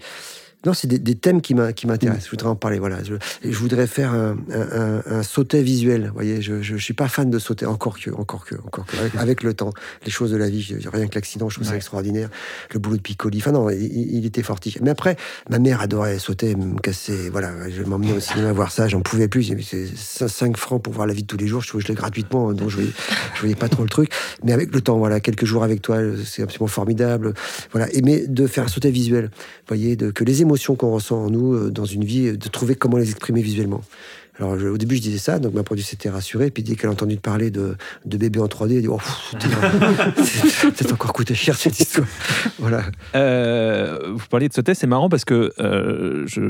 Non, c'est des, des thèmes qui m'in- qui m'intéressent. Je voudrais en parler. Voilà. Je, voudrais faire un, un, un- un sautet visuel. Vous voyez, je, je suis pas fan de sauter. Encore que, encore que, encore que. Avec, avec le temps, les choses de la vie. rien que l'accident, je trouve ça extraordinaire. Le boulot de Piccoli. Enfin non, il, il était fortiche. Mais après, ma mère adorait sauter, me casser. Voilà, je m'emmenais au cinéma voir ça. J'en pouvais plus. C'est 5 francs pour voir la vie de tous les jours. Je je l'ai gratuitement, donc je voyais, je voyais pas trop le truc. Mais avec le temps, voilà, quelques jours avec toi, c'est absolument formidable. Voilà. Et mais de faire un sauter visuel. Vous voyez, de, que les émotions qu'on ressent en nous euh, dans une vie, de trouver comment les exprimer visuellement. Alors je- au début je disais ça, donc ma productrice était rassurée, puis dès qu'elle a entendu parler de, de bébé en 3D, elle dit oh, c'est- encore coûté cher cette histoire. Voilà. Euh, vous parliez de Sautet, c'est marrant parce que euh, je,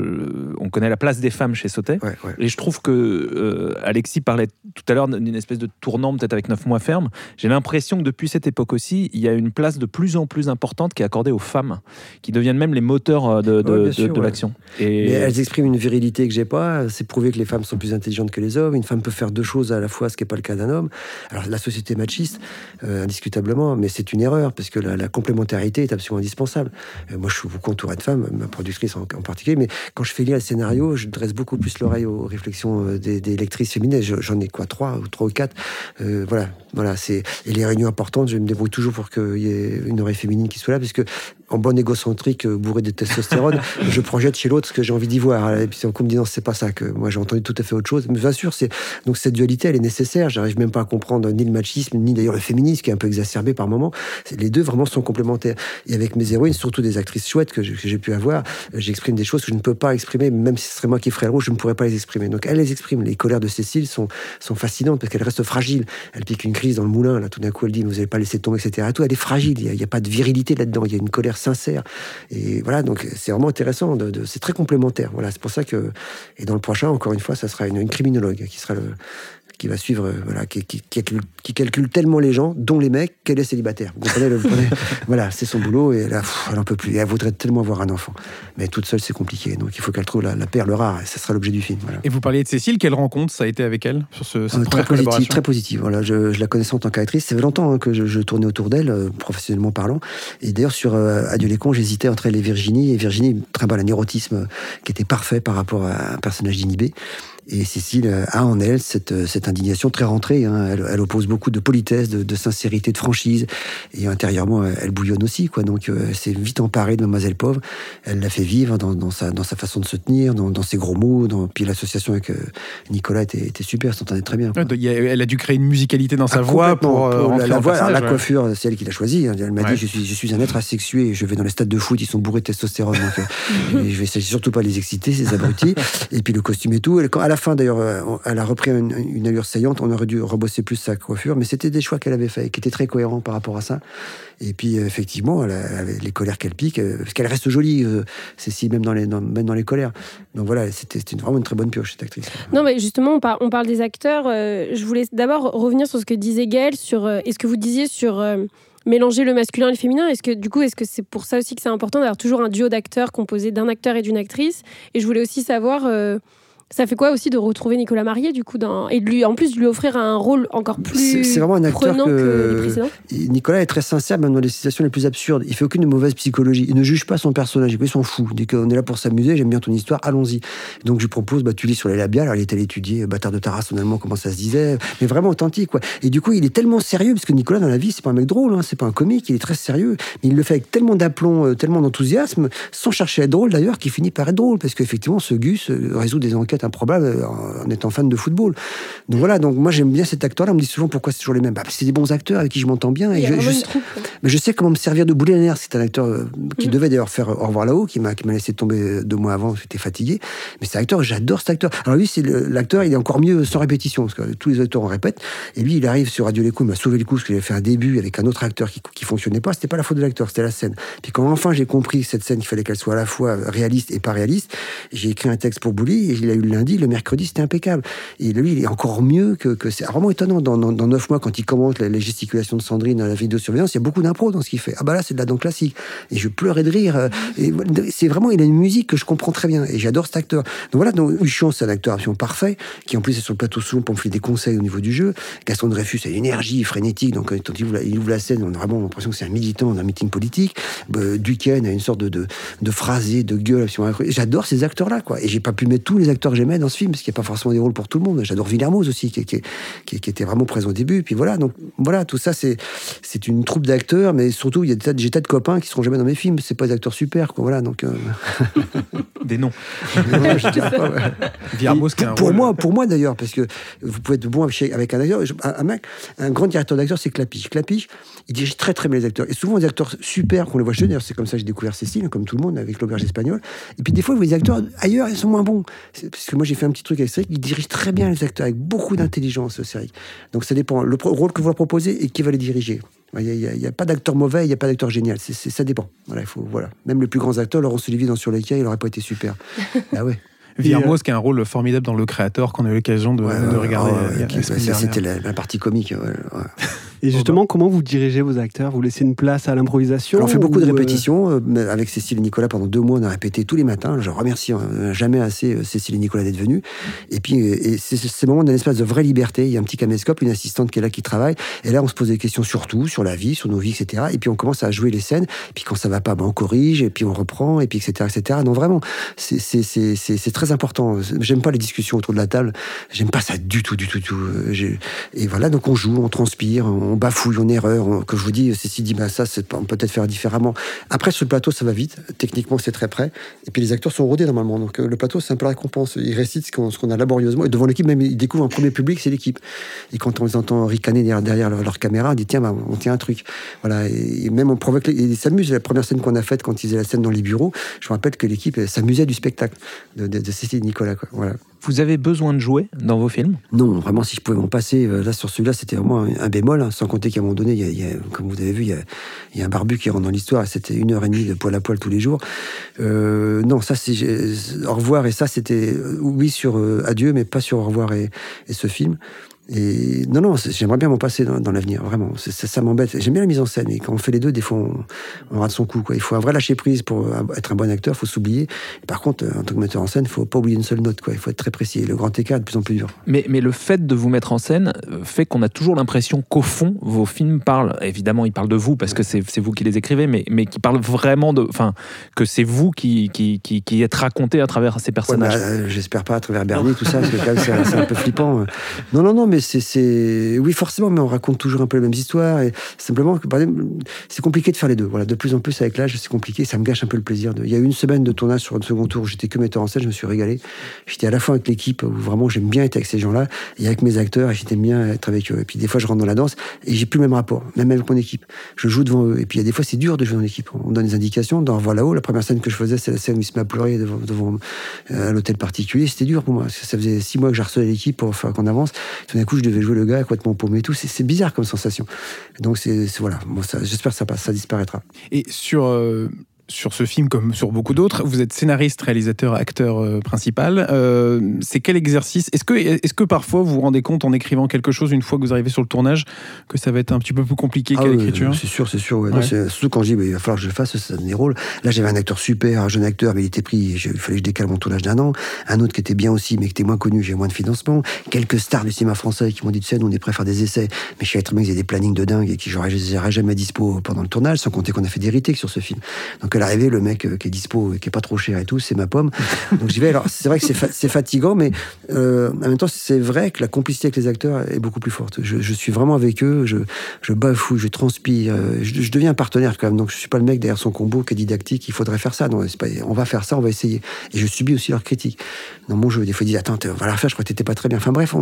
on connaît la place des femmes chez Sautet. Ouais, ouais. Et je trouve que euh, Alexis parlait tout à l'heure d'une espèce de tournant, peut-être avec 9 mois ferme. J'ai l'impression que depuis cette époque aussi, il y a une place de plus en plus importante qui est accordée aux femmes, qui deviennent même les moteurs de, de, Ouais, l'action. Et Mais elles expriment une virilité que j'ai pas. C'est prouvé que les femmes sont plus intelligentes que les hommes. Une femme peut faire deux choses à la fois, ce qui n'est pas le cas d'un homme. Alors la société machiste, euh, indiscutablement, mais c'est une erreur parce que la, la complémentarité est absolument indispensable. Euh, moi, je suis beaucoup entouré de femmes, ma productrice en, en particulier, mais quand je fais lire le scénario, je dresse beaucoup plus l'oreille aux réflexions euh, des, des lectrices féminines. Je- J'en ai quoi, trois ou trois ou quatre. Euh, voilà, voilà. C'est et les réunions importantes, je me débrouille toujours pour qu'il y ait une oreille féminine qui soit là, parce que en bon égocentrique, bourré de testostérone, je projette chez l'autre ce que j'ai envie d'y voir. Et puis on me dit non, c'est pas ça que moi j'ai entendu tout à fait autre chose. Mais bien sûr, c'est donc cette dualité, elle est nécessaire. J'arrive même pas à comprendre ni le machisme, ni d'ailleurs le féminisme qui est un peu exacerbé par moment. Les deux vraiment sont complémentaires. Et avec mes héroïnes, surtout des actrices chouettes que j'ai pu avoir, j'exprime des choses que je ne peux pas exprimer, même si ce serait moi qui ferais le rôle, je ne pourrais pas les exprimer. Donc elles les expriment. Les colères de Cécile sont, sont fascinantes parce qu'elle reste fragile. Elle pique une crise dans le moulin, là tout d'un coup elle dit vous n'allez pas laisser tomber, etc. Tout, elle est fragile. Il n'y a, pas de virilité là-dedans. Il y a une colère sincère. Et voilà, donc c'est vraiment intéressant. De- c'est très complémentaire. Voilà, c'est pour ça que et dans le prochain, encore une fois, ça sera une, une criminologue qui sera le qui va suivre, euh, voilà, qui, qui, qui calcule, qui calcule tellement les gens, dont les mecs, qu'elle est célibataire. Vous comprenez, le- vous comprenez Voilà, c'est son boulot et là, pff, elle en peut plus. Et elle voudrait tellement avoir un enfant, mais toute seule, c'est compliqué. Donc il faut qu'elle trouve la, la perle rare. Et ça sera l'objet du film. Voilà. Et vous parliez de Cécile, quelle rencontre ça a été avec elle sur ce, cette Euh, très positive, très positive. Voilà, je, je la connaissais en tant qu'actrice. Fait longtemps hein, que je, je tournais autour d'elle, euh, professionnellement parlant. Et d'ailleurs, sur euh, Adieu les cons, j'hésitais entre elle et Virginie. Et Virginie trimballe un érotisme qui était parfait par rapport à un personnage d'inhibé. Et Cécile a en elle cette, cette indignation très rentrée. hein. Elle, elle oppose beaucoup de politesse, de, de sincérité, de franchise. Et intérieurement, elle, bouillonne aussi. Quoi. Donc, euh, elle s'est vite emparée de Mademoiselle Pauvre. Elle l'a fait vivre dans, dans sa, dans sa façon de se tenir, dans, dans ses gros mots. Dans... Puis l'association avec euh, Nicolas était, était super, s'entendait très bien. Elle a dû créer une musicalité dans sa Ah, voix complètement. pour, euh, Pour rentrer la, la voix, la ouais. coiffure, c'est elle qui l'a choisi. Elle m'a Ouais. dit je suis, je suis un être asexué, je vais dans les stades de foot, ils sont bourrés de testostérone, donc et je vais surtout pas les exciter, ces abrutis. et puis le costume et tout. Elle, quand, à la fin d'ailleurs, euh, elle a repris une, allure saillante. On aurait dû rebosser plus sa coiffure, mais c'était des choix qu'elle avait fait, qui étaient très cohérents par rapport à ça. Et puis euh, effectivement, elle avait les colères qu'elle pique, euh, parce qu'elle reste jolie, Cécile, même dans les, même dans les colères. Donc voilà, c'était vraiment une très bonne pioche cette actrice. Non, mais justement, on, par- on parle des acteurs. je voulais d'abord revenir sur ce que disait Gaël, sur euh, est-ce que vous disiez sur mélanger le masculin et le féminin? Est-ce que du coup, est-ce que c'est pour ça aussi que c'est important d'avoir toujours un duo d'acteurs composé d'un acteur et d'une actrice? Et je voulais aussi savoir. Ça fait quoi aussi de retrouver Nicolas Marié du coup dans... et de lui en plus de lui offrir un rôle encore plus c'est vraiment un acteur prenant que, que- les précédents? Nicolas est très sincère, même dans les situations les plus absurdes. Il fait aucune mauvaise psychologie. Il ne juge pas son personnage. Il s'en fout. Dès qu'on est là pour s'amuser, j'aime bien ton histoire, allons-y. Donc je lui propose, bah, tu lis sur les labiales. Alors il est allé étudier, euh, bâtard de Taras, en allemand, comment ça se disait. Mais vraiment authentique, quoi. Et du coup, il est tellement sérieux, parce que Nicolas, dans la vie, c'est pas un mec drôle, hein, c'est pas un comique, il est très sérieux. Mais il le fait avec tellement d'aplomb, euh, tellement d'enthousiasme, sans chercher à être drôle d'ailleurs, qu'il finit par être drôle. Parce qu'effectivement, ce Gus euh, résout des enquêtes improbables euh, en étant fan de football. Donc voilà, donc moi j'aime bien cet acteur-là. On me dit souvent pourquoi c'est toujours les mêmes. Bah, c'est des bons acteurs avec qui je m'entends bien. Et je, mais je sais comment me servir de Bouliner. C'est un acteur euh, qui Mm. devait d'ailleurs faire Au revoir là-haut, qui m'a laissé tomber deux mois avant, j'étais fatigué. Mais cet acteur, j'adore cet acteur. Alors lui, c'est l'acteur, il est encore mieux sans répétition, parce que tous les acteurs en répètent. Et lui, il arrive sur Radio L'écho, il m'a sauvé le coup, parce qu'il avait fait un début avec un autre acteur qui, qui fonctionnait pas. C'était pas la faute de l'acteur, c'était la scène. Puis quand enfin j'ai compris cette scène, il fallait qu'elle soit à la fois réaliste et pas réaliste, j'ai écrit un texte pour Bouli, et il a eu lundi, le mercredi, c'était impeccable. Et lui, il est encore mieux que, que c'est vraiment étonnant. Dans, dans, dans 9 mois, quand il commente les, gesticulations de Sandrine à la vidéosurveillance, il y a beaucoup d'impro dans ce qu'il fait. Ah bah là, c'est de la danse classique. Et je pleurais de rire. euh, c'est vraiment, il a une musique que je comprends très bien. Et j'adore cet acteur. Donc voilà, donc, Huchon, c'est un acteur absolument parfait, qui en plus est sur le plateau souvent pour me filer des conseils au niveau du jeu. Gaston Dreyfus a une énergie frénétique. Donc quand il ouvre la, scène, on a vraiment l'impression que c'est un militant d'un meeting politique. Euh, Duquesne a une sorte de, de, de phrasé, de gueule. J'adore ces acteurs-là, quoi. Et j'ai pas pu mettre tous les acteurs j'aimais dans ce film, parce qu'il n'y a pas forcément des rôles pour tout le monde. J'adore Villermoz aussi, qui, qui, qui, qui était vraiment présent au début. Puis voilà, donc voilà, tout ça, c'est c'est une troupe d'acteurs, mais surtout, il y a des tas de- j'ai tas de copains qui seront jamais dans mes films. C'est pas des acteurs super, quoi. Voilà, donc. euh, Des noms. non, je dirais pas, ouais. Villermoz, pour moi, pour moi d'ailleurs, parce que vous pouvez être bon avec un acteur. Un, un mec, un grand directeur d'acteur, c'est Clapiche. Clapiche, il dirige très très bien les acteurs. Et souvent des acteurs super qu'on les voit chez eux. D'ailleurs, c'est comme ça que j'ai découvert Cécile, comme tout le monde, avec l'auberge espagnole. Et puis des fois, vous voyez des acteurs ailleurs, ils sont moins bons. C'est- que moi, j'ai fait un petit truc avec Cédric, il dirige très bien les acteurs, avec beaucoup d'intelligence, Cédric. Donc ça dépend. Le rôle que vous leur proposez et qui va les diriger. Il n'y a, il y a pas d'acteur mauvais, il n'y a pas d'acteur génial. C'est- c'est- ça dépend. Voilà, il faut, voilà. Même les plus grands acteurs, Laurence Olivier dans Sur les quais, il n'aurait pas été super. ah ouais. Villermoz, qui a un rôle formidable dans Le Créateur, qu'on a eu l'occasion de, Ouais, de ouais, regarder. ouais, euh, ouais. C'était la, la partie comique. Et justement, comment vous dirigez vos acteurs? Vous laissez une place à l'improvisation on fait beaucoup de euh, répétitions. euh, avec Cécile et Nicolas, pendant deux mois, on a répété tous les matins. Je remercie euh, jamais assez euh, Cécile et Nicolas d'être venus. Et puis, et c'est ces moments d'un espace de vraie liberté. Il y a un petit caméscope, une assistante qui est là, qui travaille. Et là, on se pose des questions sur tout, sur la vie, sur nos vies, etc. Et puis, on commence à jouer les scènes. Puis, quand ça va pas, ben, on corrige. Et puis, on reprend. Et puis, etc. etc. Non, vraiment, c'est- très important. J'aime pas les discussions autour de la table. J'aime pas ça du tout, du tout, du tout. Et voilà, donc on joue, on transpire, on bafouille, on erreur. on- que je vous dis, Cécile dit, bah, ça, c'est- on peut peut-être faire différemment. Après, sur le plateau, ça va vite. Techniquement, c'est très près. Et puis, les acteurs sont rodés normalement. Donc, euh, le plateau, c'est un peu la récompense. Ils récitent ce qu'on a laborieusement. Et devant l'équipe, même, ils découvrent un premier public, c'est l'équipe. Et quand on les entend ricaner derrière, leur, caméra, on dit, tiens, bah, on tient un truc. Voilà. Et, même, on provoque. les- Ils s'amusent. La première scène qu'on a faite, quand ils faisaient la scène dans les bureaux, je me rappelle que l'équipe s'amusait du spectacle de, Cécile et Nicolas. Voilà. Vous avez besoin de jouer dans vos films? Non, vraiment, si je pouvais m'en passer, euh, là, sur celui-là, c'était vraiment un, bémol, hein, sans compter qu'à un moment donné, y a, comme vous avez vu, il y a, y a un barbu qui rentre dans l'histoire, c'était une heure et demie de poil à poil tous les jours. Euh, non, ça, c'est au revoir, et ça, c'était, euh, oui, sur euh, Adieu, mais pas sur au revoir et ce film. Et non, non, j'aimerais bien m'en passer dans, dans l'avenir, vraiment. Ça, ça m'embête. J'aime bien la mise en scène, et quand on fait les deux, des fois, on, on rate son coup. Quoi. Il faut un vrai lâcher prise pour euh, être un bon acteur, il faut s'oublier. Par contre, euh, en tant que metteur en scène, il faut pas oublier une seule note. Quoi. Il faut être très précis. Et le grand écart est de plus en plus dur. mais, mais le fait de vous mettre en scène euh, fait qu'on a toujours l'impression qu'au fond, vos films parlent, évidemment, ils parlent de vous parce que c'est vous qui les écrivez, mais, mais qui parlent vraiment de. Enfin, que c'est vous qui, qui, qui, qui êtes raconté à travers ces Ouais, personnages. bah, euh, J'espère pas à travers Bernier, tout ça, parce que quand même, c'est c'est un peu flippant. Non, non, non, mais Oui, forcément, mais on raconte toujours un peu les mêmes histoires. Simplement, c'est compliqué de faire les deux. Voilà, de plus en plus, avec l'âge, c'est compliqué. Ça me gâche un peu le plaisir. Il y a eu une semaine de tournage sur un second tour où j'étais que metteur en scène, je me suis régalé. J'étais à la fois avec l'équipe, où vraiment j'aime bien être avec ces gens-là, et avec mes acteurs, et j'étais bien être avec eux. Et puis des fois, je rentre dans la danse, et j'ai plus le même rapport, même avec mon équipe. Je joue devant eux. Et puis il y a des fois, c'est dur de jouer dans l'équipe. On donne des indications. Dans Revoir là-haut, la première scène que je faisais, c'est la scène où il se met à pleurer devant, devant euh, l'hôtel particulier. C'était dur pour moi. Ça faisait six mois que j'harcelais l'équipe pour qu'on avance. Coup, je devais jouer le gars complètement paumé et tout. C'est bizarre comme sensation. Donc, c'est voilà. Bon, J'espère que ça ça disparaîtra. Et sur, euh, sur ce film, comme sur beaucoup d'autres, vous êtes scénariste, réalisateur, acteur euh, principal. Euh, c'est quel exercice? Est-ce que, est que parfois vous vous rendez compte en écrivant quelque chose, une fois que vous arrivez sur le tournage, que ça va être un petit peu plus compliqué Ah qu'à oui, l'écriture? C'est sûr, c'est sûr. ouais. Surtout quand je dis, bah, il va falloir que je le fasse, ça donne des rôles. Là, j'avais un acteur super, un jeune acteur, mais il était pris. je- Il fallait que je décale mon tournage d'un an. Un autre qui était bien aussi, mais qui était moins connu, j'ai moins de financement. Quelques stars du cinéma français qui m'ont dit, tu sais, nous, on est prêts à faire des essais. Mais je savais très bien qu'ils avaient des plannings de dingue et qui j'aurais j'aurais jamais à dispo pendant le tournage, sans compter qu'on a fait des retakes sur ce film. Donc, à l'arrivée, le mec euh, qui est dispo, et qui est pas trop cher et tout, c'est ma pomme. Donc, j'y vais. Alors, c'est vrai que c'est fa- fatigant, mais euh, en même temps, c'est vrai que la complicité avec les acteurs est beaucoup plus forte. Je, je suis vraiment avec eux, je, je bafouille, je transpire, euh, je, deviens un partenaire quand même. Donc je suis pas le mec derrière son combo qui est didactique, il faudrait faire ça. Non, pas, on va faire ça, on va essayer. Et je subis aussi leurs critiques. Dans mon jeu, des fois ils disent attends, on va la refaire, je crois que t'étais pas très bien. Enfin bref,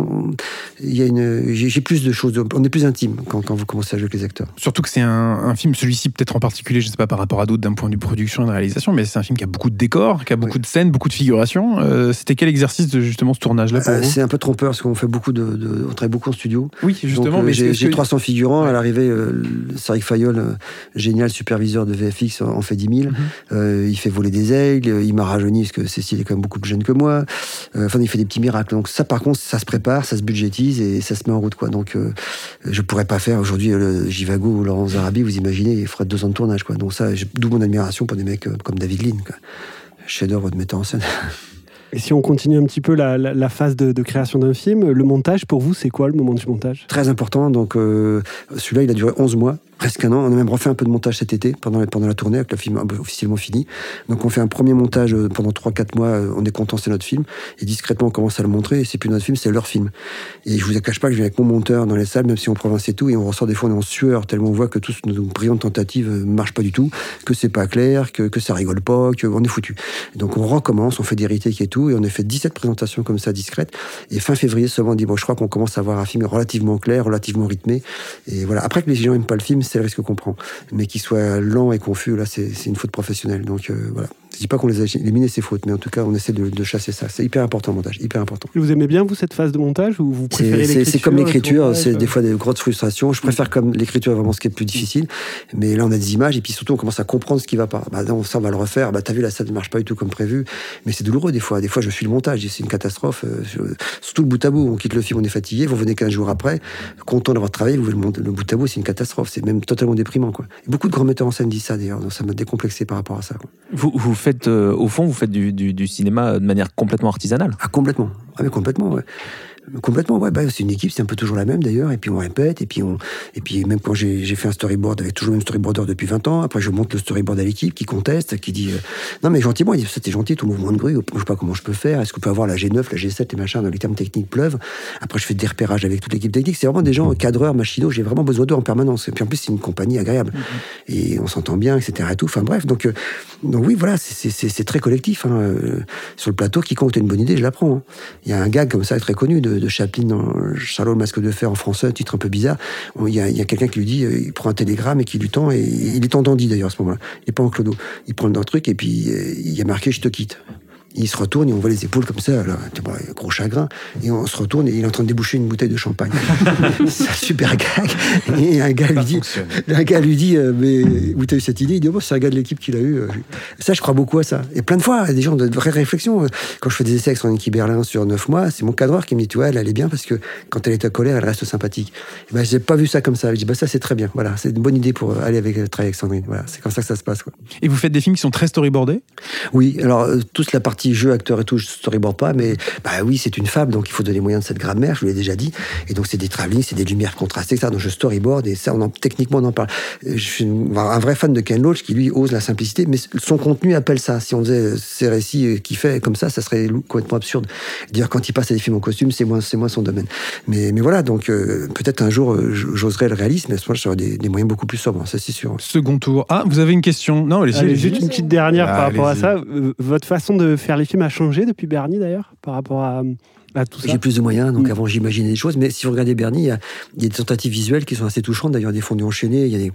j'ai plus de choses, on est plus intime quand, vous commencez à jouer avec les acteurs. Surtout que c'est un, un film, celui-ci peut-être en particulier, je sais pas par rapport à d'autres d'un point de vue production et de réalisation, mais c'est un film qui a beaucoup de décors, qui a beaucoup Oui. de scènes, beaucoup de figurations. Euh, C'était quel exercice de justement ce tournage-là Euh, vous c'est un peu trompeur parce qu'on fait beaucoup de, de- on travaille beaucoup en studio. Oui, justement, euh, mais j'ai est-ce j'ai que- 300 figurants. Ouais. À l'arrivée, euh, Cédric Fayol, euh, génial superviseur de VFX, en en fait 10 000. Mhm. Il fait voler des aigles. Il m'a rajeuni parce que Cécile est quand même beaucoup plus jeune que moi. Enfin, il fait des petits miracles. Donc ça, par contre, ça se prépare, ça se budgétise et ça se met en route, quoi. Donc, je pourrais pas faire aujourd'hui le Jivago ou Laurence Zarabi. Vous imaginez, il ferait deux ans de tournage, quoi. Donc ça, d'où mon admiration pour des mecs euh, comme David Lean. Chef-d'œuvre de metteur en scène. Et si on continue un petit peu la, phase de, création d'un film, le montage, pour vous, c'est quoi le moment du montage? Très important. Donc, euh, celui-là, il a duré 11 mois, presque un an. On a même refait un peu de montage cet été, pendant la tournée, avec le film officiellement fini. Donc, on fait un premier montage euh, pendant 3-4 mois. euh, On est content, c'est notre film. Et discrètement, on commence à le montrer. Et c'est plus notre film, c'est leur film. Et je vous cache pas que je viens avec mon monteur dans les salles, même si on province et tout, et on ressort des fois, on est en sueur, tellement on voit que toutes nos brillantes tentatives ne marchent pas du tout, que c'est pas clair, que, que ça rigole pas, qu'on est foutu. Donc, on recommence, on fait des retakes et tout, et on a fait 17 présentations comme ça, discrètes. Et fin février, seulement, on dit, bon, je crois qu'on commence à avoir un film relativement clair, relativement rythmé. Et voilà. Après que les gens n'aiment pas le film, c'est le risque qu'on prend. Mais qu'il soit lent et confus, là, c'est c'est une faute professionnelle. Donc, euh, voilà. Je dis pas qu'on les a éliminés, ces fautes, mais en tout cas, on essaie de, de chasser ça. C'est hyper important, le montage, hyper important. Vous aimez bien, vous, cette phase de montage ou vous préférez C'est- C'est l'écriture c'est comme l'écriture, c'est des fois des grosses frustrations. Je Mm. préfère comme l'écriture, vraiment ce qui est le plus difficile. Mais là, on a des images et puis surtout, on commence à comprendre ce qui va pas. Bah, non, ça, on va le refaire. Bah, t'as vu, là, ça ne marche pas du tout comme prévu. Mais c'est douloureux des fois. Des fois, je suis le montage et c'est une catastrophe. Euh, je- Surtout le bout à bout. On quitte le film, on est fatigué. Vous venez 15 jours après, content d'avoir travaillé. Vous le, bout à bout, c'est une catastrophe. C'est même totalement déprimant, quoi. Et beaucoup de grands metteurs en scène disent ça d'ailleurs. Donc, ça m'a décomplexé par rapport à ça. quoi. Vous, vous euh, au fond, vous faites du, cinéma de manière complètement artisanale. Ah, complètement. Ah, mais complètement, ouais. Complètement, ouais. Bah, c'est une équipe, c'est un peu toujours la même d'ailleurs. Et puis on répète. Et puis, on... et puis même quand j'ai fait un storyboard avec toujours le même storyboarder depuis 20 ans, après je monte le storyboard à l'équipe qui conteste, qui dit euh, Non, mais gentiment, il dit C'était gentil, ton mouvement de grue, je sais pas comment je peux faire. Est-ce qu'on peut avoir la G9, la G7 et machin dans les termes techniques pleuvent Après, je fais des repérages avec toute l'équipe technique. C'est vraiment des gens cadreurs, machinaux. J'ai vraiment besoin d'eux en permanence. Et puis en plus, c'est une compagnie agréable. Et on s'entend bien, etc. Et tout. Enfin bref, donc, euh, donc oui, voilà, c'est- c'est c'est- c'est très collectif. hein. Euh, Sur le plateau, quiconque a une bonne idée, je la prends. hein. Il y a un gag comme ça très connu de, de Chaplin dans Charlot le masque de fer en français, un titre un peu bizarre. Il y a, quelqu'un qui lui dit, euh, il prend un télégramme et qui lui tend, et il est en dandy d'ailleurs à ce moment-là. Il n'est pas en clodo. Il prend un truc et puis euh, il y a marqué je te quitte. Il se retourne et on voit les épaules comme ça, là, gros chagrin. Et on se retourne et il est en train de déboucher une bouteille de champagne. c'est un super gag. Et un gars lui dit, un gars lui dit, euh, mais où t'as eu cette idée? Il dit, oh, c'est un gars de l'équipe qui l'a eu. euh. Ça, je crois beaucoup à ça. Et plein de fois, il y a des gens de vraies réflexions. Quand je fais des essais avec Sonic Berlin sur 9 mois, c'est mon cadreur qui me dit, tu vois, elle, est bien parce que quand elle est à colère, elle reste sympathique. Et ben, j'ai pas vu ça comme ça. Je dis, bah, ça, c'est très bien. Voilà, c'est une bonne idée pour aller avec, travailler avec Sandrine. Voilà, c'est comme ça que ça se passe, quoi. Et vous faites des films qui sont très storyboardés? Oui, alors euh, toute la partie jeu, acteur et tout, je storyboard pas, mais bah oui, c'est une fable, donc il faut donner moyen de cette grammaire, je vous l'ai déjà dit. Et donc c'est des travelling, c'est des lumières contrastées, etc. Donc je storyboard et ça, on en, techniquement, on en parle. Euh, Je suis un vrai fan de Ken Loach qui lui ose la simplicité, mais son contenu appelle ça. Si on faisait euh, ces récits euh, qu'il fait comme ça, ça serait complètement absurde. Dire quand il passe à des films en costume, c'est moins, c'est moins son domaine. Mais, mais voilà, donc euh, peut-être un jour euh, j'oserais le réalisme, mais à ce moment-là, j'aurais des, des moyens beaucoup plus sobres, ça c'est sûr. Second tour. Ah, vous avez une question Non, allez-y. Allez, allez-y. juste une petite dernière Ah, par rapport à ça. Euh, votre façon de faire les films a changé depuis Bernie d'ailleurs, par rapport à, à tout ça J'ai plus de moyens, donc Mm. avant j'imaginais des choses, mais si vous regardez Bernie, il y y a des tentatives visuelles qui sont assez touchantes, d'ailleurs des fondus enchaînés, il y a des...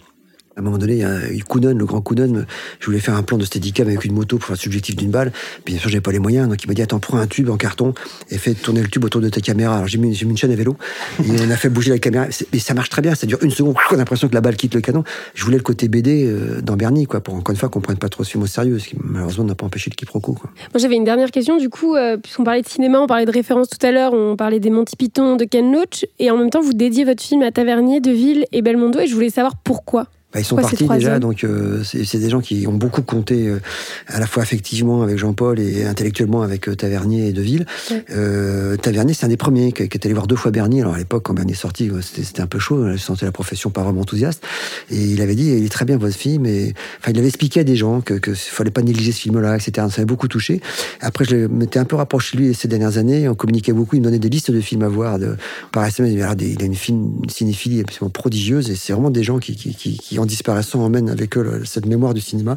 À un moment donné, il y le grand Koonen, je voulais faire un plan de Steadicam avec une moto pour faire le subjectif d'une balle. Bien sûr, j'avais pas les moyens, donc il m'a dit attends, prends un tube en carton et fais tourner le tube autour de ta caméra. Alors j'ai mis, mis une chaîne à vélo et on a fait bouger la caméra. Et ça marche très bien, ça dure une seconde. On a l'impression que la balle quitte le canon. Je voulais le côté BD euh, dans Bernie, quoi, pour encore une fois qu'on prenne pas trop ce film au sérieux, ce qui malheureusement n'a pas empêché le quiproquo. Quoi. Moi, j'avais une dernière question, du coup, euh, puisqu'on parlait de cinéma, on parlait de références tout à l'heure, on parlait des Monty Python, de Ken Loach, et en même temps, vous dédiez votre film à Tavernier, Deville et Belmondo, et je voulais savoir pourquoi. Bah, ils sont partis déjà, donc euh, c'est des gens qui ont beaucoup compté euh, à la fois affectivement avec Jean-Paul et intellectuellement avec euh, Tavernier et Deville. Ouais. Euh, Tavernier, c'est un des premiers qui, qui est allé voir deux fois Bernie. Alors à l'époque, quand Bernie est sorti, c'était un peu chaud. Je sentais la profession pas vraiment enthousiaste. Et il avait dit, il est très bien votre film. Et enfin, il avait expliqué à des gens que qu'il fallait pas négliger ce film-là, etc. Ça avait beaucoup touché. Après, je m'étais un peu rapproché de lui ces dernières années. On communiquait beaucoup. Il me donnait des listes de films à voir. De, par SMS, il a une, film, une cinéphilie absolument prodigieuse. Et c'est vraiment des gens qui, qui, qui, qui, en disparaissant, emmènent avec eux cette mémoire du cinéma.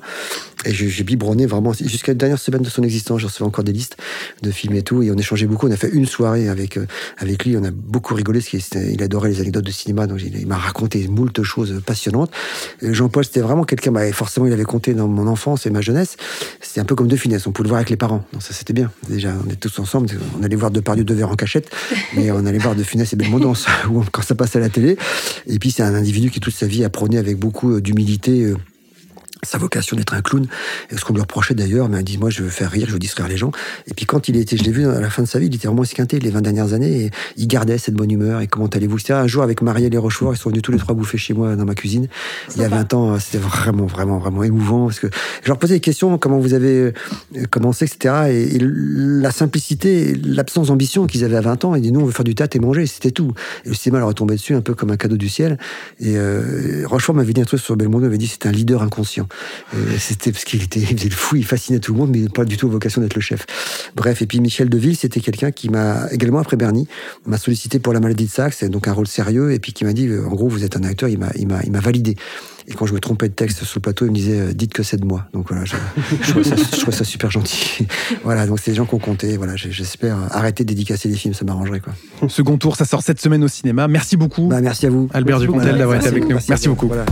Et j'ai biberonné vraiment. Jusqu'à la dernière semaine de son existence, je recevais encore des listes de films et tout. Et on échangeait beaucoup. On a fait une soirée avec, euh, avec lui. On a beaucoup rigolé. Parce qu'il adorait les anecdotes de cinéma. Donc il, m'a raconté moult choses passionnantes. Euh, Jean-Paul, c'était vraiment quelqu'un. Bah, forcément, il avait compté dans mon enfance et ma jeunesse. C'était un peu comme De Funès. On pouvait le voir avec les parents. Donc ça, c'était bien. Déjà, on est tous ensemble. On allait voir Depardieu deux verres en cachette. Mais on allait voir De Funès et Belmondo quand ça passait à la télé. Et puis, c'est un individu qui, toute sa vie, a prôné avec beaucoup euh, d'humilité. Sa vocation d'être un clown, et ce qu'on lui reprochait d'ailleurs, mais il dit moi je veux faire rire, je veux distraire les gens. Et puis quand il était, je l'ai vu à la fin de sa vie, il était vraiment esquinté les 20 dernières années, et il gardait cette bonne humeur. Et comment allez-vous C'était un jour avec Marielle et Rochefort, ils sont venus tous les trois bouffer chez moi dans ma cuisine. Il y a 20 ans, c'était vraiment, vraiment, vraiment émouvant parce que je leur posais des questions, comment vous avez euh, commencé, etc. Et, la simplicité, l'absence d'ambition qu'ils avaient à 20 ans, ils disaient nous on veut faire du théâtre et manger, c'était tout. Et le cinéma leur est tombé dessus un peu comme un cadeau du ciel. Et euh, Rochefort m'avait dit un truc sur Belmondo, il m'avait dit c'était un leader inconscient. Et C'était parce qu'il était, il faisait le fou, il fascinait tout le monde, mais pas du tout vocation d'être le chef. Bref, et puis Michel Deville, c'était quelqu'un qui m'a également après Bernie m'a sollicité pour la maladie de Saxe, c'est donc un rôle sérieux, et puis qui m'a dit euh, en gros vous êtes un acteur, il m'a il m'a il m'a validé. Et quand je me trompais de texte sur le plateau, il me disait euh, dites que c'est de moi. Donc voilà, je, je, trouvais ça, je trouvais ça super gentil. voilà, donc c'est des gens qui ont compté. Voilà, j'espère arrêter de dédicacer des films, ça m'arrangerait quoi. Second tour, ça sort cette semaine au cinéma. Merci beaucoup, Bah, merci à vous. Albert Dupontel, d'avoir été avec nous. Merci beaucoup. Voilà.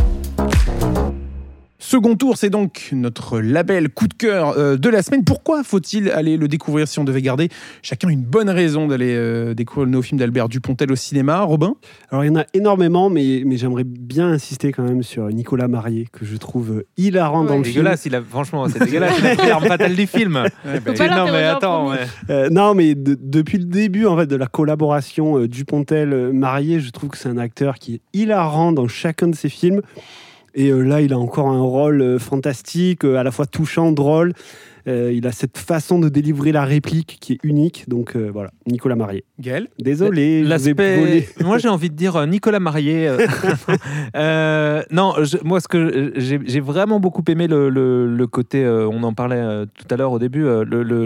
Second tour, c'est donc notre label coup de cœur euh, de la semaine. Pourquoi faut-il aller le découvrir si on devait garder chacun une bonne raison d'aller euh, découvrir le nouveau film d'Albert Dupontel au cinéma Robin? Alors il y en a énormément, mais, mais j'aimerais bien insister quand même sur Nicolas Marié, que je trouve hilarant dans le film. Dégueulasse, il a, franchement, c'est dégueulasse. L'arme fatale du film. Pas non, mais attends, ouais. Euh, non, mais de- depuis le début en fait de la collaboration euh, Dupontel-Marié, je trouve que c'est un acteur qui est hilarant dans chacun de ses films. Et euh, là, il a encore un rôle euh, fantastique, euh, à la fois touchant, drôle. Euh, il a cette façon de délivrer la réplique qui est unique. Donc euh, voilà, Nicolas Marié. Gaël Désolé. L'aspect. Moi, j'ai envie de dire Nicolas Marié. euh. Euh, non, je- moi, ce que j'ai vraiment beaucoup aimé le, le- le côté. euh, on en parlait euh, tout à l'heure au début, euh, le, le-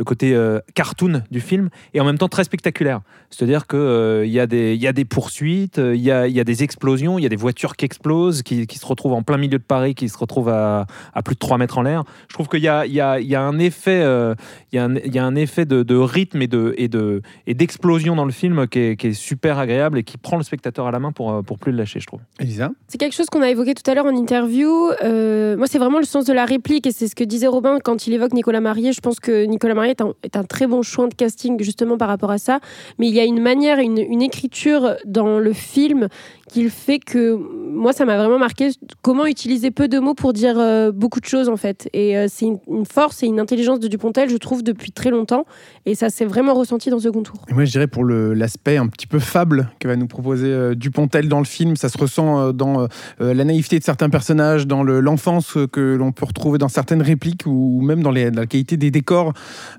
le- côté euh, cartoon du film et en même temps très spectaculaire. C'est-à-dire que euh, il y, a des- il y a des poursuites, euh, il y, a, il y a des explosions, il y a des voitures qui explosent, qui, qui se retrouvent en plein milieu de Paris, qui se retrouvent à, à plus de 3 mètres en l'air. Je trouve qu'il y a, il y, a, il y a un effet, euh, il y a un, il y a un effet de, de rythme et de et de et d'explosion dans le film qui est, qui est super agréable et qui prend le spectateur à la main pour pour plus le lâcher, je trouve. Elisa? C'est quelque chose qu'on a évoqué tout à l'heure en interview. Euh, moi, c'est vraiment le sens de la réplique et c'est ce que disait Robin quand il évoque Nicolas Marié. Je pense que Nicolas Marié est un, très bon choix de casting justement par rapport à ça. Mais il y a une manière, une, écriture dans le film qui fait que moi, ça m'a vraiment marqué comment utiliser peu de mots pour dire euh, beaucoup de choses en fait. Et euh, c'est une, force et une intelligence de Dupontel, je trouve, depuis très longtemps. Et ça s'est vraiment ressenti dans ce second tour. Et moi, je dirais pour l'aspect un petit peu fable que va nous proposer euh, Dupontel dans le film, ça se ressent dans la naïveté de certains personnages, dans le- l'enfance que l'on peut retrouver dans certaines répliques ou, même dans la qualité des décors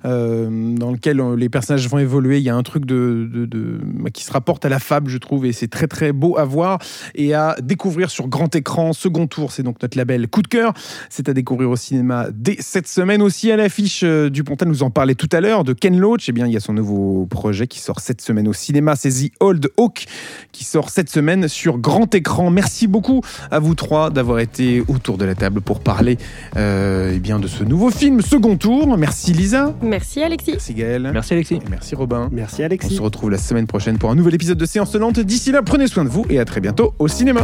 euh, dans lequel euh, les personnages vont évoluer. Il y a un truc qui se rapporte à la fable, je trouve, et c'est très très beau à voir et à découvrir sur grand écran. Second tour, c'est donc notre label coup de cœur. C'est à découvrir au cinéma dès cette semaine aussi à l'affiche. euh, Dupontel nous en parlait tout à l'heure de Ken Loach. Eh bien, il y a son nouveau projet qui sort cette semaine au cinéma. C'est The Old Hawk qui sort cette semaine sur grand écran. Merci beaucoup à vous trois d'avoir été autour de la table pour parler eh bien, de ce nouveau film, Second Tour. Merci Lisa. Merci Alexis. Merci Gaël. Merci Alexis. Et merci Robin. Merci On Alexis. se retrouve la semaine prochaine pour un nouvel épisode de Séance Tenante. D'ici là, prenez soin de vous et à très bientôt au cinéma.